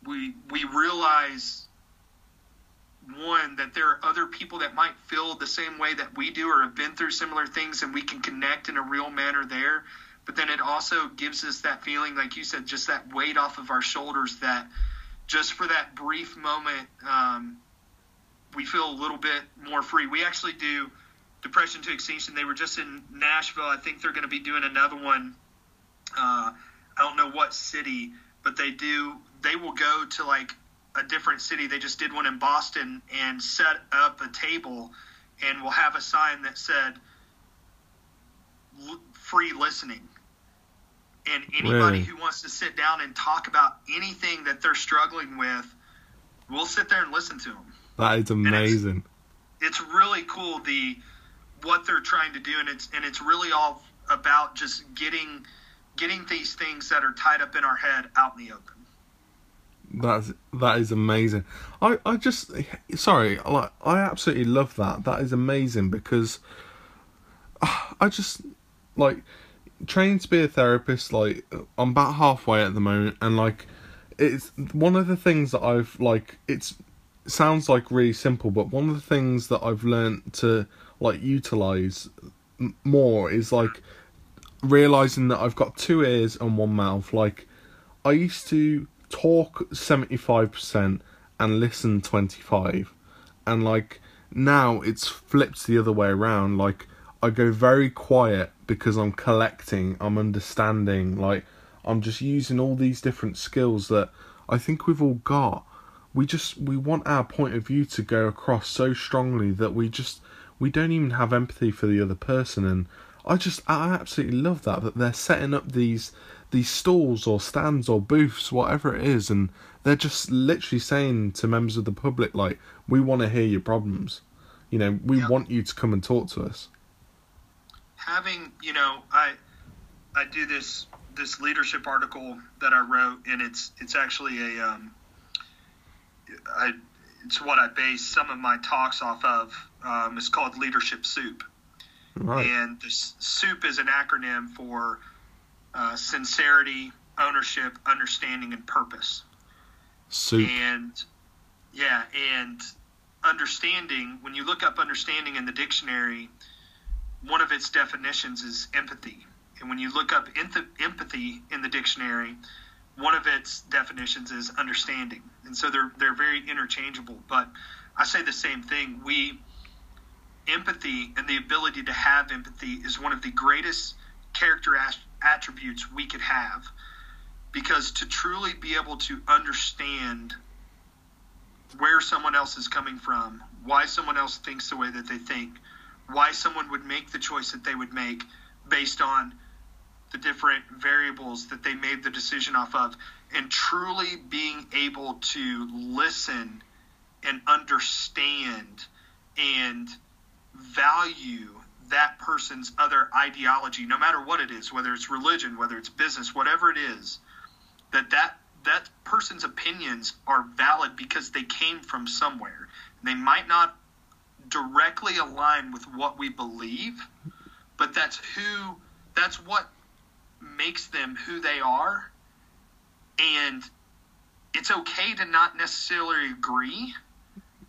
[SPEAKER 2] we we realize one that there are other people that might feel the same way that we do or have been through similar things and we can connect in a real manner there. But then it also gives us that feeling like you said just that weight off of our shoulders that just for that brief moment um, we feel a little bit more free we actually do depression to extinction they were just in nashville i think they're going to be doing another one uh, i don't know what city but they do they will go to like a different city. They just did one in Boston and set up a table and will have a sign that said free listening. And anybody really? who wants to sit down and talk about anything that they're struggling with, we'll sit there and listen to them.
[SPEAKER 1] That is amazing.
[SPEAKER 2] It's, it's really cool the what they're trying to do, and it's and it's really all about just getting getting these things that are tied up in our head out in the open.
[SPEAKER 1] That's that is amazing. I I just sorry, like I absolutely love that. That is amazing because I just like trained to be a therapist. Like I'm about halfway at the moment, and like it's one of the things that I've like. It's it sounds like really simple, but one of the things that I've learned to like utilize more is like realizing that I've got two ears and one mouth. Like I used to talk 75% and listen 25 and like now it's flipped the other way around. Like i go very quiet because i'm collecting i'm understanding like i'm just using all these different skills that i think we've all got we just we want our point of view to go across so strongly that we just we don't even have empathy for the other person and i just i absolutely love that that they're setting up these these stalls or stands or booths, whatever it is, and they're just literally saying to members of the public, like, we want to hear your problems. You know, we
[SPEAKER 2] Yeah.
[SPEAKER 1] want you to come and talk to us.
[SPEAKER 2] having you know i i do this this leadership article that i wrote and it's it's actually a um i it's what i base some of my talks off of um, it's called leadership soup
[SPEAKER 1] Right.
[SPEAKER 2] and this soup is an acronym for uh, sincerity ownership understanding and purpose
[SPEAKER 1] Soup.
[SPEAKER 2] and yeah, and understanding, when you look up understanding in the dictionary, one of its definitions is empathy. And when you look up empathy in the dictionary, one of its definitions is understanding. And so they're they're very interchangeable, but I say the same thing. We empathy and the ability to have empathy is one of the greatest character attributes we could have because to truly be able to understand where someone else is coming from, why someone else thinks the way that they think, why someone would make the choice that they would make based on the different variables that they made the decision off of, and truly being able to listen and understand and value that person's other ideology, no matter what it is, whether it's religion, whether it's business, whatever it is, that that that person's opinions are valid because they came from somewhere. They might not directly align with what we believe, but that's who that's what makes them who they are. And it's okay to not necessarily agree,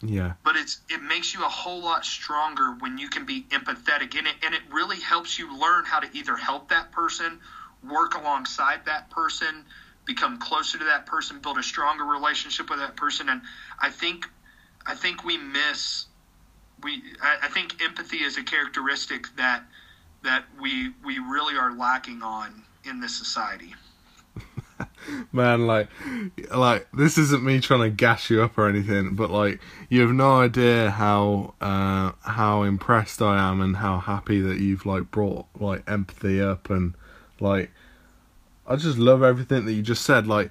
[SPEAKER 1] Yeah.
[SPEAKER 2] but it's it makes you a whole lot stronger when you can be empathetic and it and it really helps you learn how to either help that person, work alongside that person, become closer to that person, build a stronger relationship with that person and I think I think we miss we I, I think empathy is a characteristic that that we we really are lacking on in this society.
[SPEAKER 1] man like like this isn't me trying to gas you up or anything but like you have no idea how uh how impressed i am and how happy that you've like brought like empathy up and like i just love everything that you just said like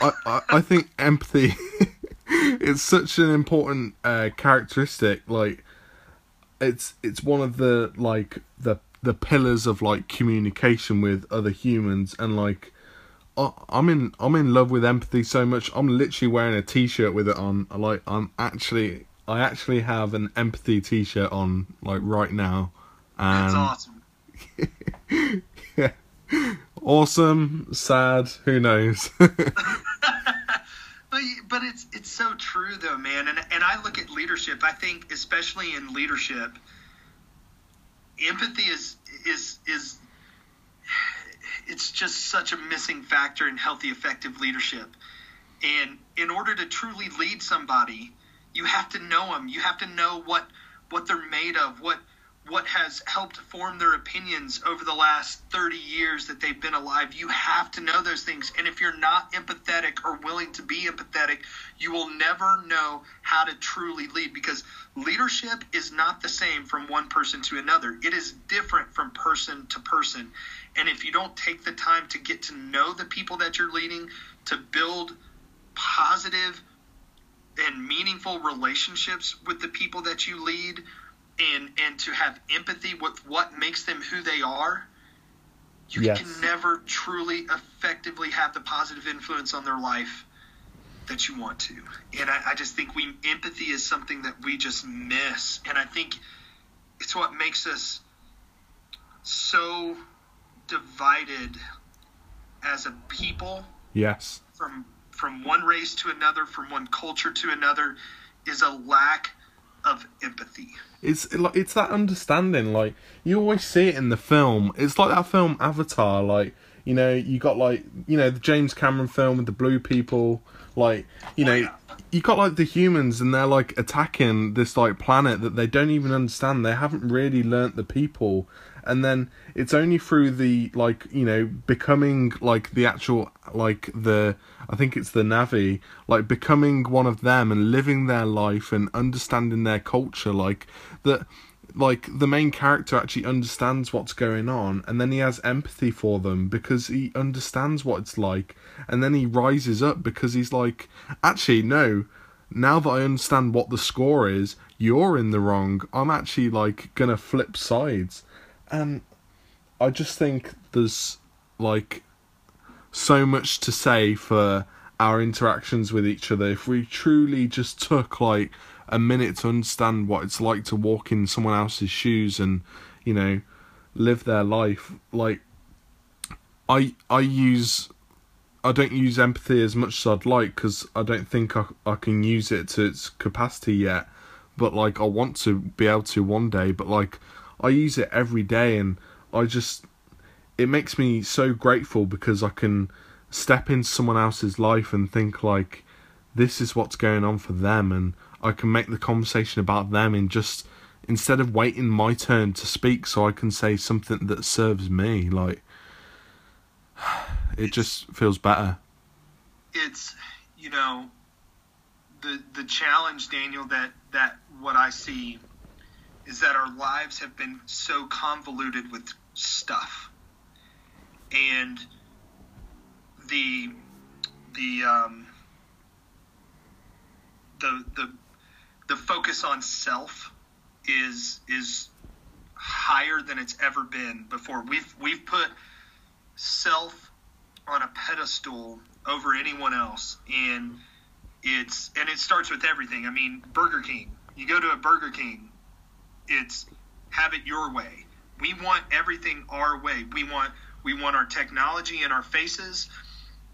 [SPEAKER 1] i i, I think empathy it's such an important uh characteristic like it's it's one of the like the the pillars of like communication with other humans and like I- I'm in I'm in love with empathy so much. I'm literally wearing a t-shirt with it on. Like I'm actually I actually have an empathy t-shirt on like right now.
[SPEAKER 2] It's
[SPEAKER 1] And
[SPEAKER 2] awesome. Yeah.
[SPEAKER 1] Awesome, sad, who knows.
[SPEAKER 2] But but it's it's so true though, man. And and I look at leadership. I think especially in leadership, empathy is is is it's just such a missing factor in healthy, effective leadership. And in order to truly lead somebody, you have to know them. You have to know what what they're made of, what what has helped form their opinions over the last 30 years that they've been alive. You have to know those things. And if you're not empathetic or willing to be empathetic, you will never know how to truly lead because leadership is not the same from one person to another. It is different from person to person. And if you don't take the time to get to know the people that you're leading, to build positive and meaningful relationships with the people that you lead, and and to have empathy with what makes them who they are, you
[SPEAKER 1] Yes.
[SPEAKER 2] can never truly effectively have the positive influence on their life that you want to. And I, I just think we empathy is something that we just miss. And I think it's what makes us so divided as a people
[SPEAKER 1] yes.
[SPEAKER 2] from from one race to another, from one culture to another, is a lack of empathy.
[SPEAKER 1] It's like it's that understanding. Like you always see it in the film. It's like that film Avatar. Like you know, you got like you know the James Cameron film with the blue people. Like you know, you got like the humans, and they're like attacking this like planet that they don't even understand. They haven't really learnt the people, and then it's only through the like you know becoming like the actual like the I think it's the Na'vi like becoming one of them and living their life and understanding their culture like that like the main character actually understands what's going on and then he has empathy for them because he understands what it's like and then he rises up because he's like actually no. Now that i understand what the score is you're in the wrong. I'm actually like gonna flip sides. And i just think there's like so much to say for our interactions with each other. If we truly just took like a minute to understand what it's like to walk in someone else's shoes and you know live their life. Like i i use i don't use empathy as much as i'd like because i don't think I, I can use it to its capacity yet. But like i want to be able to one day but like i use it every day and i just it makes me so grateful because i can step into someone else's life and think like this is what's going on for them and I can make the conversation about them in just instead of waiting my turn to speak so I can say something that serves me like it just feels better.
[SPEAKER 2] It's you know the the challenge Daniel that that what I see is that our lives have been so convoluted with stuff. And the the um the the the focus on self is is higher than it's ever been before. We've we've put self on a pedestal over anyone else, and it's and it starts with everything. I mean, Burger King. You go to a Burger King, it's have it your way. We want everything our way. We want we want our technology in our faces.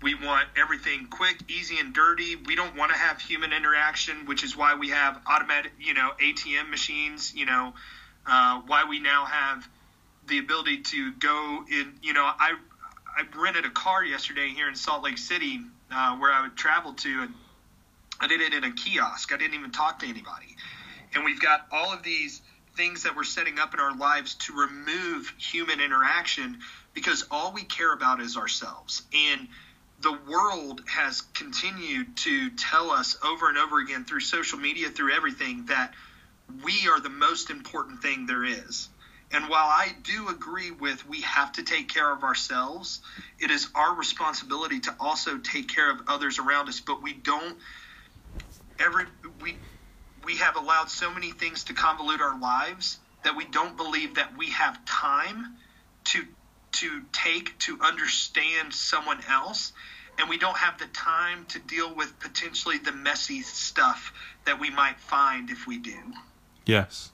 [SPEAKER 2] We want everything quick, easy, and dirty. We don't want to have human interaction, which is why we have automatic, you know, ATM machines. You know, uh, why we now have the ability to go in. You know, I I rented a car yesterday here in Salt Lake City uh, where I would travel to, and I did it in a kiosk. I didn't even talk to anybody. And we've got all of these things that we're setting up in our lives to remove human interaction because all we care about is ourselves. And the world has continued to tell us over and over again through social media, through everything, that we are the most important thing there is. And while I do agree with we have to take care of ourselves, it is our responsibility to also take care of others around us. But we don't every we we have allowed so many things to convolute our lives that we don't believe that we have time to to take to understand someone else and we don't have the time to deal with potentially the messy stuff that we might find if we do.
[SPEAKER 1] Yes.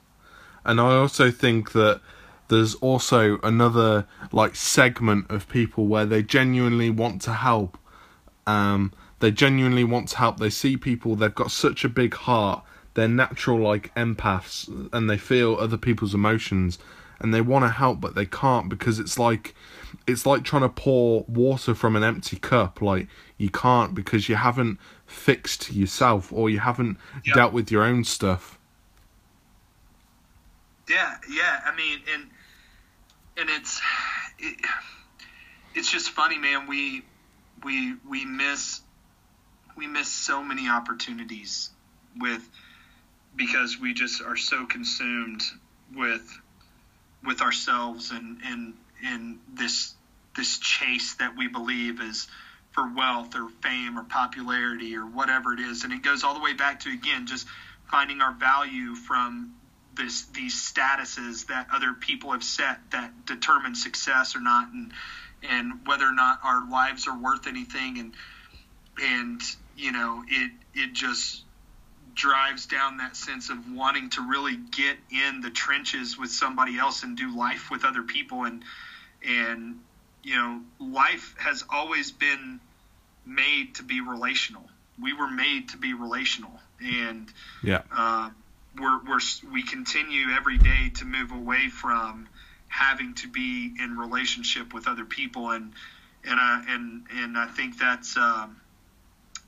[SPEAKER 1] And I also think that there's also another like segment of people where they genuinely want to help. Um, they genuinely want to help. They see people, they've got such a big heart, they're natural like empaths and they feel other people's emotions and they want to help but they can't because it's like it's like trying to pour water from an empty cup. Like you can't because you haven't fixed yourself or you haven't dealt with your own stuff.
[SPEAKER 2] Yeah yeah i mean and and it's it, it's just funny man. We we we miss we miss so many opportunities with because we just are so consumed with with ourselves and and and this this chase that we believe is for wealth or fame or popularity or whatever it is. And it goes all the way back to again just finding our value from this these statuses that other people have set that determine success or not and and whether or not our lives are worth anything. And and you know it it just drives down that sense of wanting to really get in the trenches with somebody else and do life with other people. And and you know life has always been made to be relational. We were made to be relational. And
[SPEAKER 1] yeah.
[SPEAKER 2] uh, we're, we're we continue every day to move away from having to be in relationship with other people. And and uh, and and I think that's um,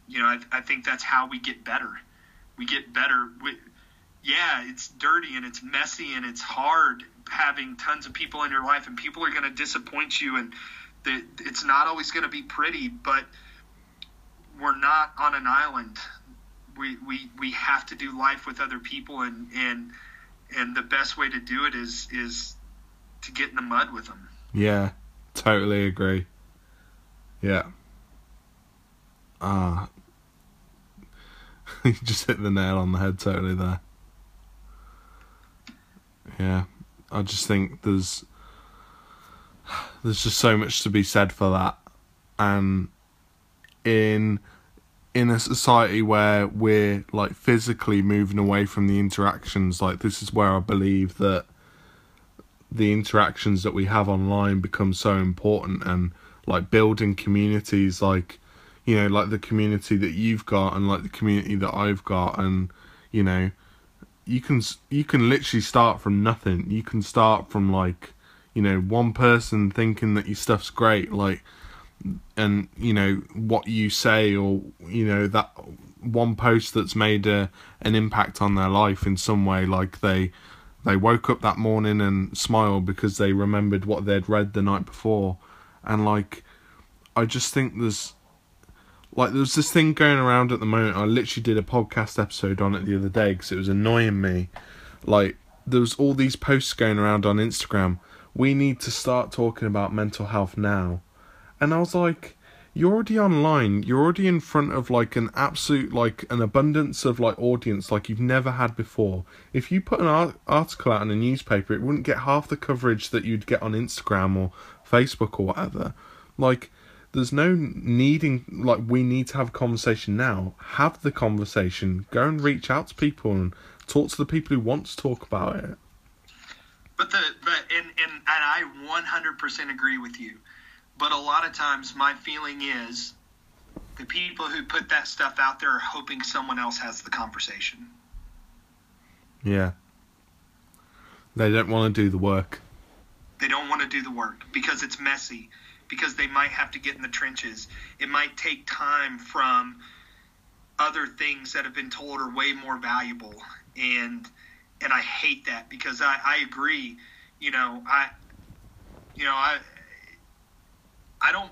[SPEAKER 2] you know I, I think that's how we get better we get better. We, yeah, it's dirty and it's messy and it's hard having tons of people in your life, and people are going to disappoint you, and the, it's not always going to be pretty. But we're not on an island. We, we we have to do life with other people, and and and the best way to do it is is to get in the mud with them.
[SPEAKER 1] Yeah, totally agree. Yeah. Ah. you just hit the nail on the head totally there. Yeah. I just think there's there's just so much to be said for that. And in in a society where we're like physically moving away from the interactions, like this is where I believe that the interactions that we have online become so important and like building communities like you know like the community that you've got and like the community that I've got and you know you can you can literally start from nothing. You can start from like you know one person thinking that your stuff's great like and you know what you say or you know that one post that's made a, an impact on their life in some way like they they woke up that morning and smiled because they remembered what they'd read the night before. And like i just think there's like there's this thing going around at the moment i literally did a podcast episode on it the other day because it was annoying me like there was all these posts going around on instagram we need to start talking about mental health now and I was like, you're already online. You're already in front of like an absolute like an abundance of like audience like you've never had before. If you put an art- article out in a newspaper, it wouldn't get half the coverage that you'd get on Instagram or Facebook or whatever. Like there's no needing like we need to have a conversation now. Have the conversation. Go and reach out to people and talk to the people who want to talk about it.
[SPEAKER 2] But the but and and, and I 100% agree with you but a lot of times, my feeling is the people who put that stuff out there are hoping someone else has the conversation.
[SPEAKER 1] Yeah. They don't want to do the work.
[SPEAKER 2] They don't want to do the work because it's messy, because they might have to get in the trenches. It might take time from other things that have been told are way more valuable. And and I hate that because I, I agree. You know, I you know, I I don't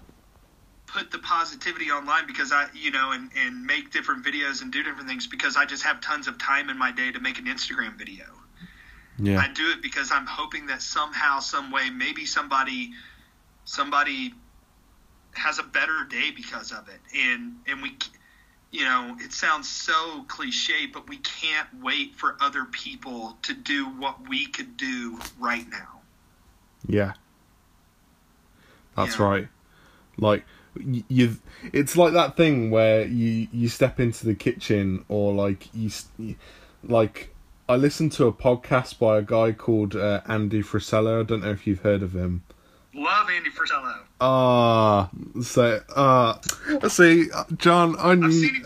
[SPEAKER 2] put the positivity online because I, you know, and, and make different videos and do different things because I just have tons of time in my day to make an Instagram video. Yeah. I do it because I'm hoping that somehow, some way, maybe somebody, somebody has a better day because of it. And, and we, you know, it sounds so cliche, but we can't wait for other people to do what we could do right now.
[SPEAKER 1] Yeah. That's right. Like you, it's like that thing where you you step into the kitchen or like you, like I listened to a podcast by a guy called uh, Andy Frisella. I don't know if you've heard of him.
[SPEAKER 2] Love Andy Frisella.
[SPEAKER 1] Ah, uh, so uh, see, John, I knew.
[SPEAKER 2] I've seen him.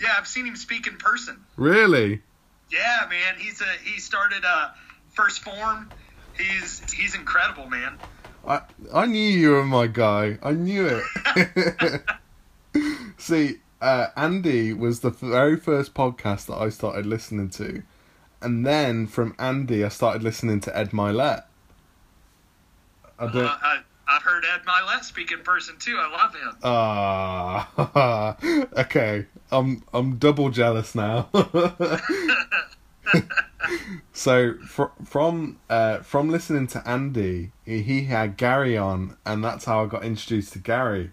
[SPEAKER 2] Yeah, I've seen him speak in person.
[SPEAKER 1] Really?
[SPEAKER 2] Yeah, man. He's a he started uh 1st Phorm. He's he's incredible, man.
[SPEAKER 1] I I knew you were my guy. I knew it. See, uh, Andy was the very first podcast that I started listening to, and then from Andy, I started listening to Ed Mylett.
[SPEAKER 2] I don't. Uh, I, I've heard Ed Mylett speak in person too. I love him.
[SPEAKER 1] Ah, okay. I'm I'm double jealous now. so fr- from uh, from listening to Andy, he had Gary on, and that's how I got introduced to Gary.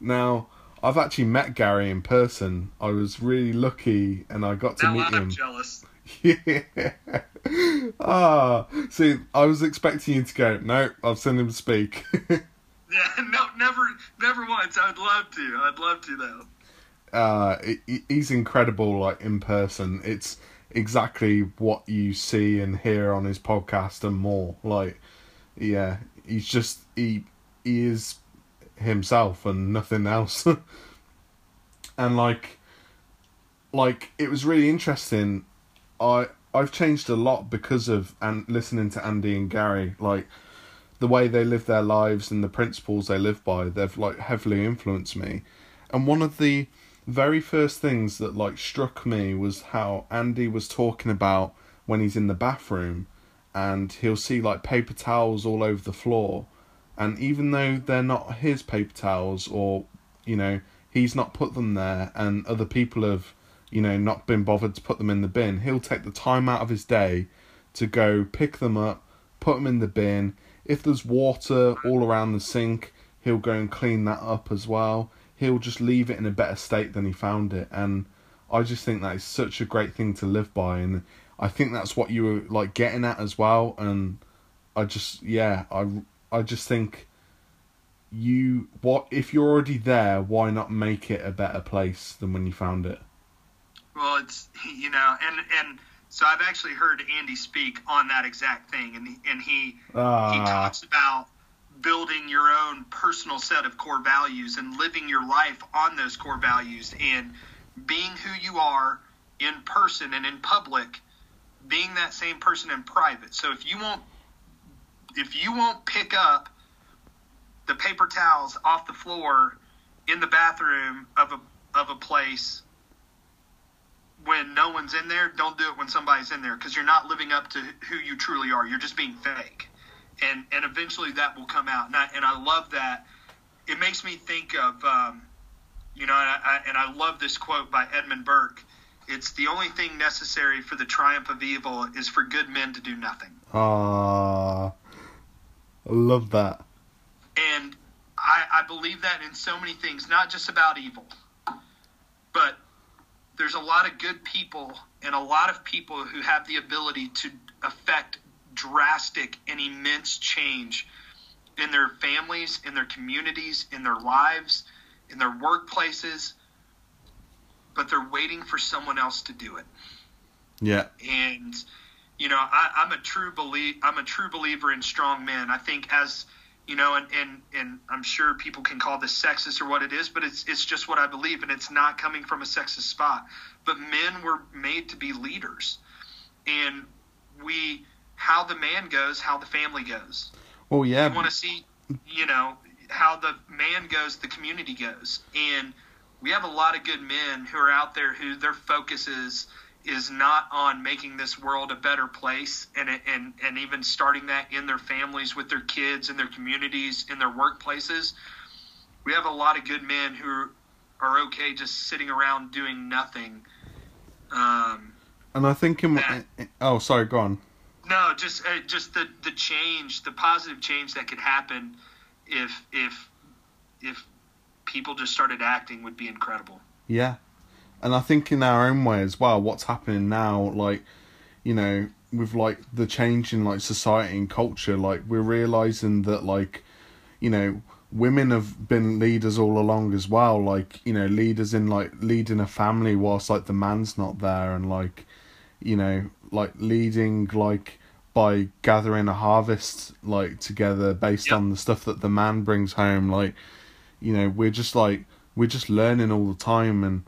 [SPEAKER 1] Now I've actually met Gary in person. I was really lucky, and I got to
[SPEAKER 2] now
[SPEAKER 1] meet
[SPEAKER 2] I'm
[SPEAKER 1] him.
[SPEAKER 2] Jealous.
[SPEAKER 1] Yeah. ah, see, I was expecting you to go. No, I've seen him speak.
[SPEAKER 2] yeah, no, never, never once. I'd love to. I'd love to though.
[SPEAKER 1] Uh, he's incredible, like in person. It's exactly what you see and hear on his podcast and more. Like, yeah, he's just he he is himself and nothing else. and like, like it was really interesting. I I've changed a lot because of and listening to Andy and Gary. Like the way they live their lives and the principles they live by, they've like heavily influenced me. And one of the very first things that like struck me was how Andy was talking about when he's in the bathroom and he'll see like paper towels all over the floor and even though they're not his paper towels or you know he's not put them there and other people have you know not been bothered to put them in the bin he'll take the time out of his day to go pick them up, put them in the bin. If there's water all around the sink, he'll go and clean that up as well. He'll just leave it in a better state than he found it, and I just think that is such a great thing to live by, and I think that's what you were like getting at as well. And I just yeah, I I just think you what if you're already there, why not make it a better place than when you found it?
[SPEAKER 2] Well, it's you know, and and so I've actually heard Andy speak on that exact thing, and and he
[SPEAKER 1] Ah.
[SPEAKER 2] he talks about building your own personal set of core values and living your life on those core values and being who you are in person and in public, being that same person in private. So if you won't if you won't pick up the paper towels off the floor in the bathroom of a of a place when no one's in there, don't do it when somebody's in there because you're not living up to who you truly are. You're just being fake, and and eventually that will come out. And I and I love that. It makes me think of, um, you know, and I, and I love this quote by Edmund Burke. It's the only thing necessary for the triumph of evil is for good men to do nothing.
[SPEAKER 1] Ah, I love that.
[SPEAKER 2] And I, I believe that in so many things, not just about evil, but there's a lot of good people and a lot of people who have the ability to affect drastic and immense change in their families, in their communities, in their lives, in their workplaces, but they're waiting for someone else to do it
[SPEAKER 1] Yeah,
[SPEAKER 2] and you know I, I'm a true believe I'm a true believer in strong men. I think as you know, and, and and I'm sure people can call this sexist or what it is, but it's it's just what I believe, and it's not coming from a sexist spot. But men were made to be leaders, and we how the man goes, how the family goes.
[SPEAKER 1] well, yeah,
[SPEAKER 2] We want to see, you know, how the man goes, the community goes, and we have a lot of good men who are out there who their focus is is not on making this world a better place and and and even starting that in their families with their kids in their communities in their workplaces we have a lot of good men who are okay just sitting around doing nothing um,
[SPEAKER 1] and I think in my, oh sorry, go on.
[SPEAKER 2] no, just uh, just the the change, the positive change that could happen if if if people just started acting would be incredible.
[SPEAKER 1] Yeah. And I think in our own way as well, what's happening now, like, you know, with like the change in like society and culture, like we're realizing that like, you know, women have been leaders all along as well, like, you know, leaders in like leading a family whilst like the man's not there and like, you know, like leading like by gathering a harvest like together based
[SPEAKER 2] Yep.
[SPEAKER 1] on the stuff that the man brings home, like, you know, we're just like we're just learning all the time and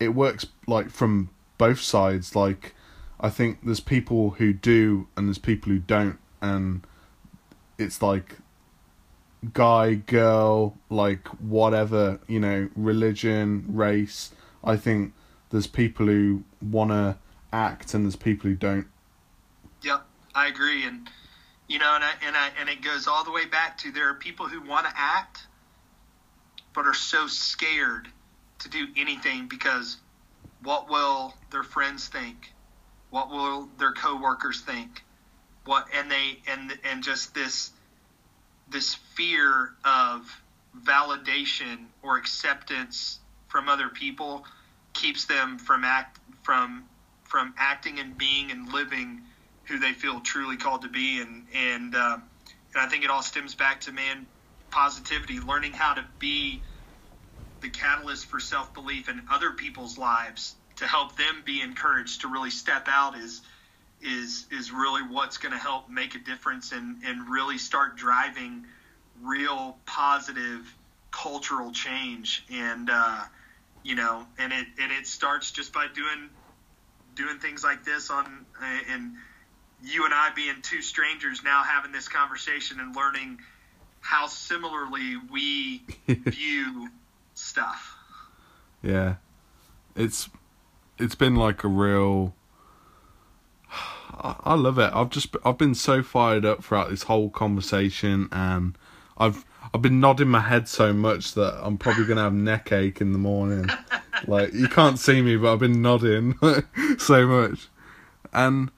[SPEAKER 1] it works like from both sides. Like i think there's people who do and there's people who don't. And it's like guy girl like whatever you know religion race. I think there's people who want to act and there's people who don't.
[SPEAKER 2] Yep, I agree, and you know, and I, and I, and it goes all the way back to there are people who want to act, but are so scared to do anything because what will their friends think? What will their coworkers think? What and they and and just this this fear of validation or acceptance from other people keeps them from act from from acting and being and living who they feel truly called to be and and uh, and I think it all stems back to man positivity learning how to be the catalyst for self belief in other people's lives to help them be encouraged to really step out is is is really what's going to help make a difference and and really start driving real positive cultural change. And uh, you know and it and it starts just by doing doing things like this on and you and I being two strangers now having this conversation and learning how similarly we view stuff.
[SPEAKER 1] yeah it's it's been like a real I I love it. I've just I've been so fired up throughout this whole conversation, and I've I've been nodding my head so much that I'm probably gonna have neck ache in the morning. like you can't see me, but I've been nodding so much, and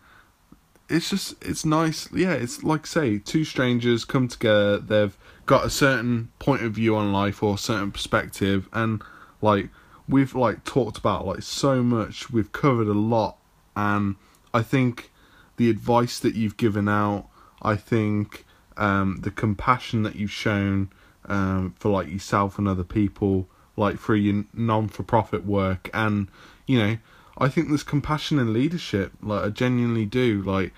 [SPEAKER 1] it's just it's nice. Yeah, it's like say two strangers come together. They've got a certain point of view on life or a certain perspective, and like we've like talked about like so much. We've covered a lot, and I think the advice that you've given out. I think um, the compassion that you've shown um, for like yourself and other people, like for your non-for-profit work, and you know, I think there's compassion in leadership. Like I genuinely do. Like,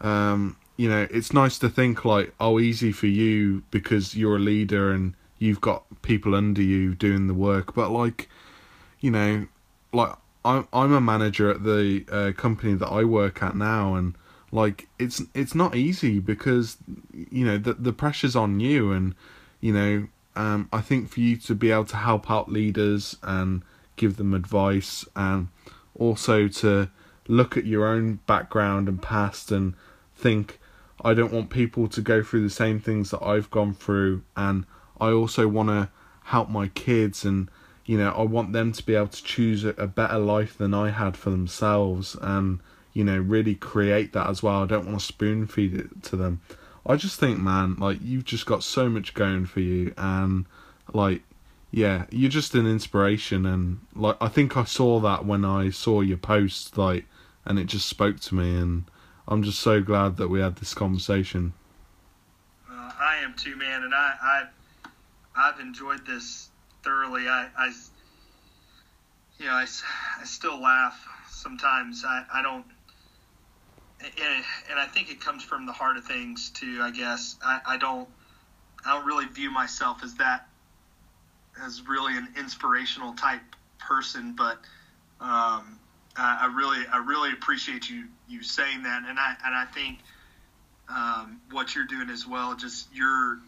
[SPEAKER 1] um, you know, it's nice to think like, oh, easy for you because you're a leader and you've got people under you doing the work. But like, you know, like I'm I'm a manager at the uh, company that I work at now, and like it's it's not easy because you know the the pressure's on you and you know um, I think for you to be able to help out leaders and give them advice and also to look at your own background and past and think I don't want people to go through the same things that I've gone through and I also want to help my kids and you know I want them to be able to choose a, better life than I had for themselves and you know, really create that as well. I don't want to spoon feed it to them. I just think, man, like you've just got so much going for you, and like, yeah, you're just an inspiration. And like, I think I saw that when I saw your post, like, and it just spoke to me. And I'm just so glad that we had this conversation.
[SPEAKER 2] Uh, I am too, man, and I, I, I've enjoyed this thoroughly. I, I you know, I, I still laugh sometimes. I, I don't and, and I think it comes from the heart of things too. I guess I, I don't I don't really view myself as that as really an inspirational type person, but um, I, I, really I really appreciate you you saying that, and I and I think um, what you're doing as well, just your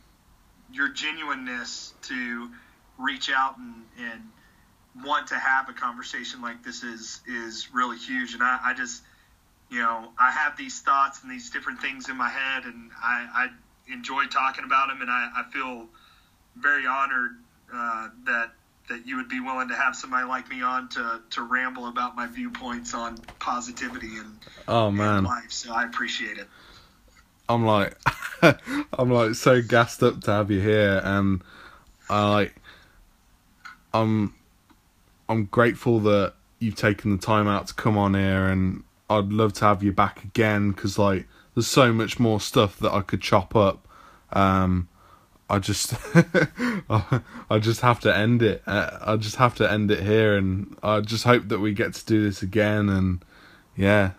[SPEAKER 2] your genuineness to reach out and, and want to have a conversation like this is is really huge, and I, I just you know, I have these thoughts and these different things in my head, and I, I enjoy talking about them, and I, I feel very honored uh, that that you would be willing to have somebody like me on to to ramble about my viewpoints on positivity and
[SPEAKER 1] oh man
[SPEAKER 2] and life. So I appreciate it.
[SPEAKER 1] I'm like, I'm like so gassed up to have you here, and I like, I'm, I'm grateful that you've taken the time out to come on here and I'd love to have you back again because like there's so much more stuff that I could chop up. Um, I just I just have to end it. Uh, I just have to end it here, and I just hope that we get to do this again. And yeah,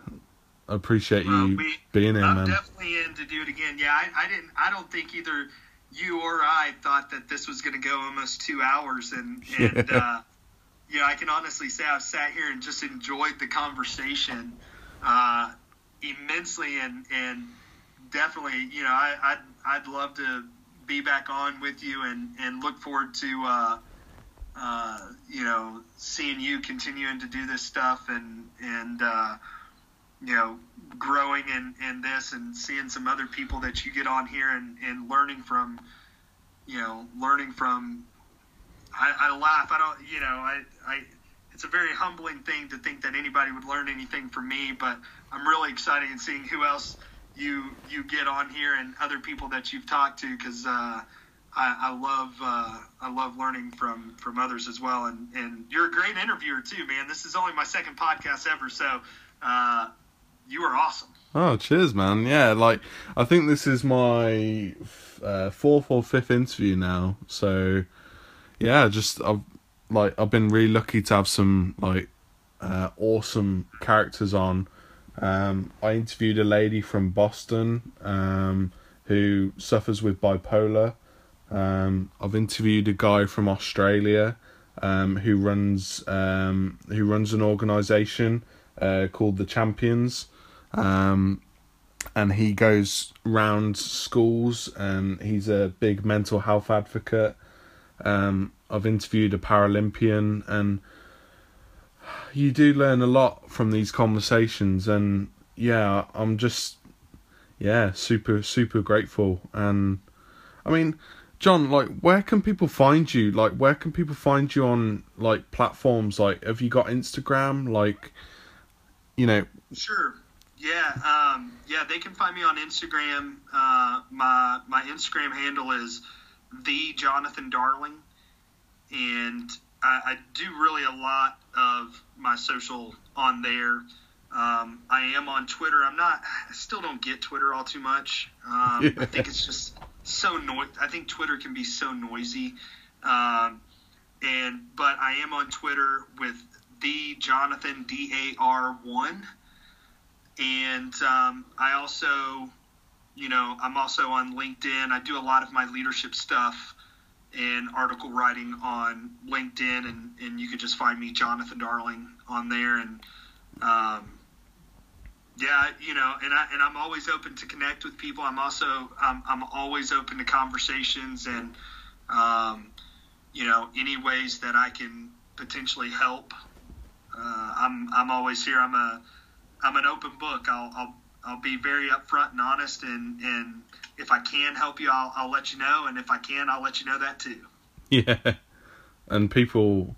[SPEAKER 1] I appreciate you we, being here,
[SPEAKER 2] I'm
[SPEAKER 1] man.
[SPEAKER 2] definitely in to do it again. Yeah, I, I didn't. I don't think either you or I thought that this was going to go almost two hours, and and yeah. uh, know, I can honestly say I've sat here and just enjoyed the conversation uh, immensely, and and definitely, you know, I, I'd I'd love to be back on with you, and and look forward to. Uh, uh, you know, seeing you continuing to do this stuff and and uh, you know growing in, in this and seeing some other people that you get on here and, and learning from you know learning from I, I laugh I don't you know I, I it's a very humbling thing to think that anybody would learn anything from me. But I'm really excited in seeing who else you you get on here and other people that you've talked to because uh, I, I, love uh, I love learning from from others as well. And and you're a great interviewer too, man. This is only my second podcast ever, so uh, you are awesome.
[SPEAKER 1] Oh, cheers, man. Yeah, like I think this is my uh, fourth or fifth interview now. So yeah, just I've like I've been really lucky to have some like uh, awesome characters on. Um, I interviewed a lady from Boston um, who suffers with bipolar. Um, I've interviewed a guy from Australia um, who runs um, who runs an organisation uh, called the Champions, um, and he goes round schools and he's a big mental health advocate. I've interviewed a Paralympian, and you do learn a lot from these conversations. And yeah, I'm just yeah super super grateful. And I mean, John, like, where can people find you? Like, where can people find you on like platforms? Like, have you got Instagram? Like, you know.
[SPEAKER 2] Sure. Yeah, um, yeah, they can find me on Instagram. Uh, my my Instagram handle is the Jonathan Darling, and I, I do really a lot of my social on there. Um, I am on Twitter. I'm not. I still don't get Twitter all too much. Um,
[SPEAKER 1] Yeah.
[SPEAKER 2] I think it's just so noi- I think Twitter can be so noisy. Um, and but I am on Twitter with the Jonathan D A R one, and um, I also, you know, I'm also on LinkedIn. I do a lot of my leadership stuff and article writing on LinkedIn, and, and you can just find me Jonathan Darling on there, and um, yeah, you know, and I and I'm always open to connect with people. I'm also I'm, I'm always open to conversations and um, you know any ways that I can potentially help. Uh, I'm I'm always here. I'm a I'm an open book. I'll I'll, I'll be very upfront and honest, and, and if I can help you, I'll, I'll let you know, and if I can, I'll let you know that too.
[SPEAKER 1] Yeah, and people,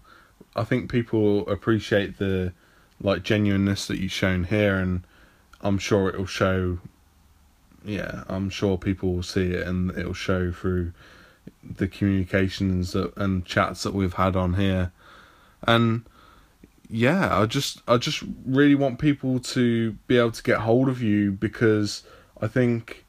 [SPEAKER 1] I think people appreciate the like genuineness that you've shown here, and I'm sure it'll show. Yeah, I'm sure people will see it, and it'll show through the communications that, and chats that we've had on here, and yeah, I just I just really want people to be able to get hold of you because I think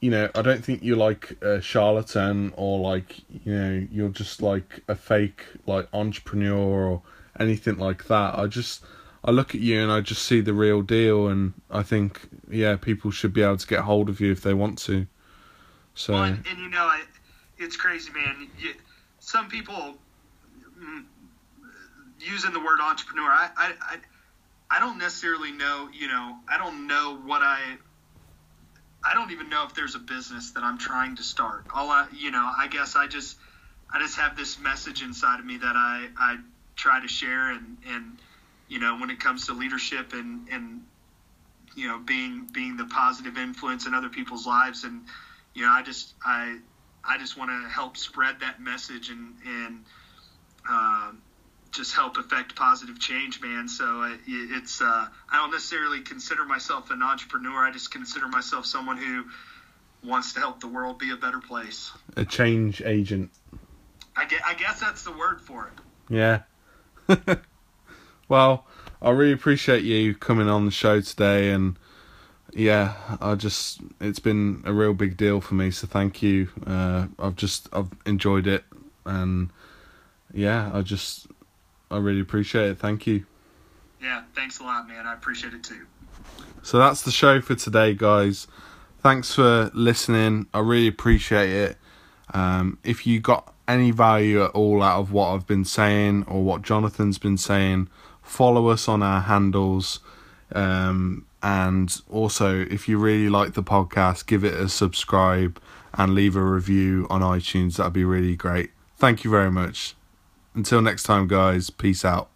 [SPEAKER 1] you know, I don't think you're like a charlatan or like, you know, you're just like a fake like entrepreneur or anything like that. I just I look at you and I just see the real deal and I think yeah, people should be able to get hold of you if they want to. So
[SPEAKER 2] Well, and, and you know, it's crazy, man. You, some people using the word entrepreneur, I, I, I, I don't necessarily know. You know, I don't know what I. I don't even know if there's a business that I'm trying to start. All I, you know, I guess I just, I just have this message inside of me that I, I try to share, and and you know, when it comes to leadership and and you know, being being the positive influence in other people's lives, and you know, I just I I just want to help spread that message and and um, just help affect positive change, man. So it, it's uh, I don't necessarily consider myself an entrepreneur. I just consider myself someone who wants to help the world be a better place.
[SPEAKER 1] a change agent.
[SPEAKER 2] I guess, I guess that's the word for it.
[SPEAKER 1] Yeah. well, I really appreciate you coming on the show today and yeah, I just it's been a real big deal for me, so thank you. Uh I've just I've enjoyed it and yeah, I just I really appreciate it. Thank you.
[SPEAKER 2] Yeah, thanks a lot, man. I appreciate it too.
[SPEAKER 1] So that's the show for today, guys. Thanks for listening. I really appreciate it. Um, if you got any value at all out of what I've been saying or what Jonathan's been saying, follow us on our handles. Um, and also, if you really like the podcast, give it a subscribe and leave a review on iTunes. That'd be really great. Thank you very much. Until next time, guys. Peace out.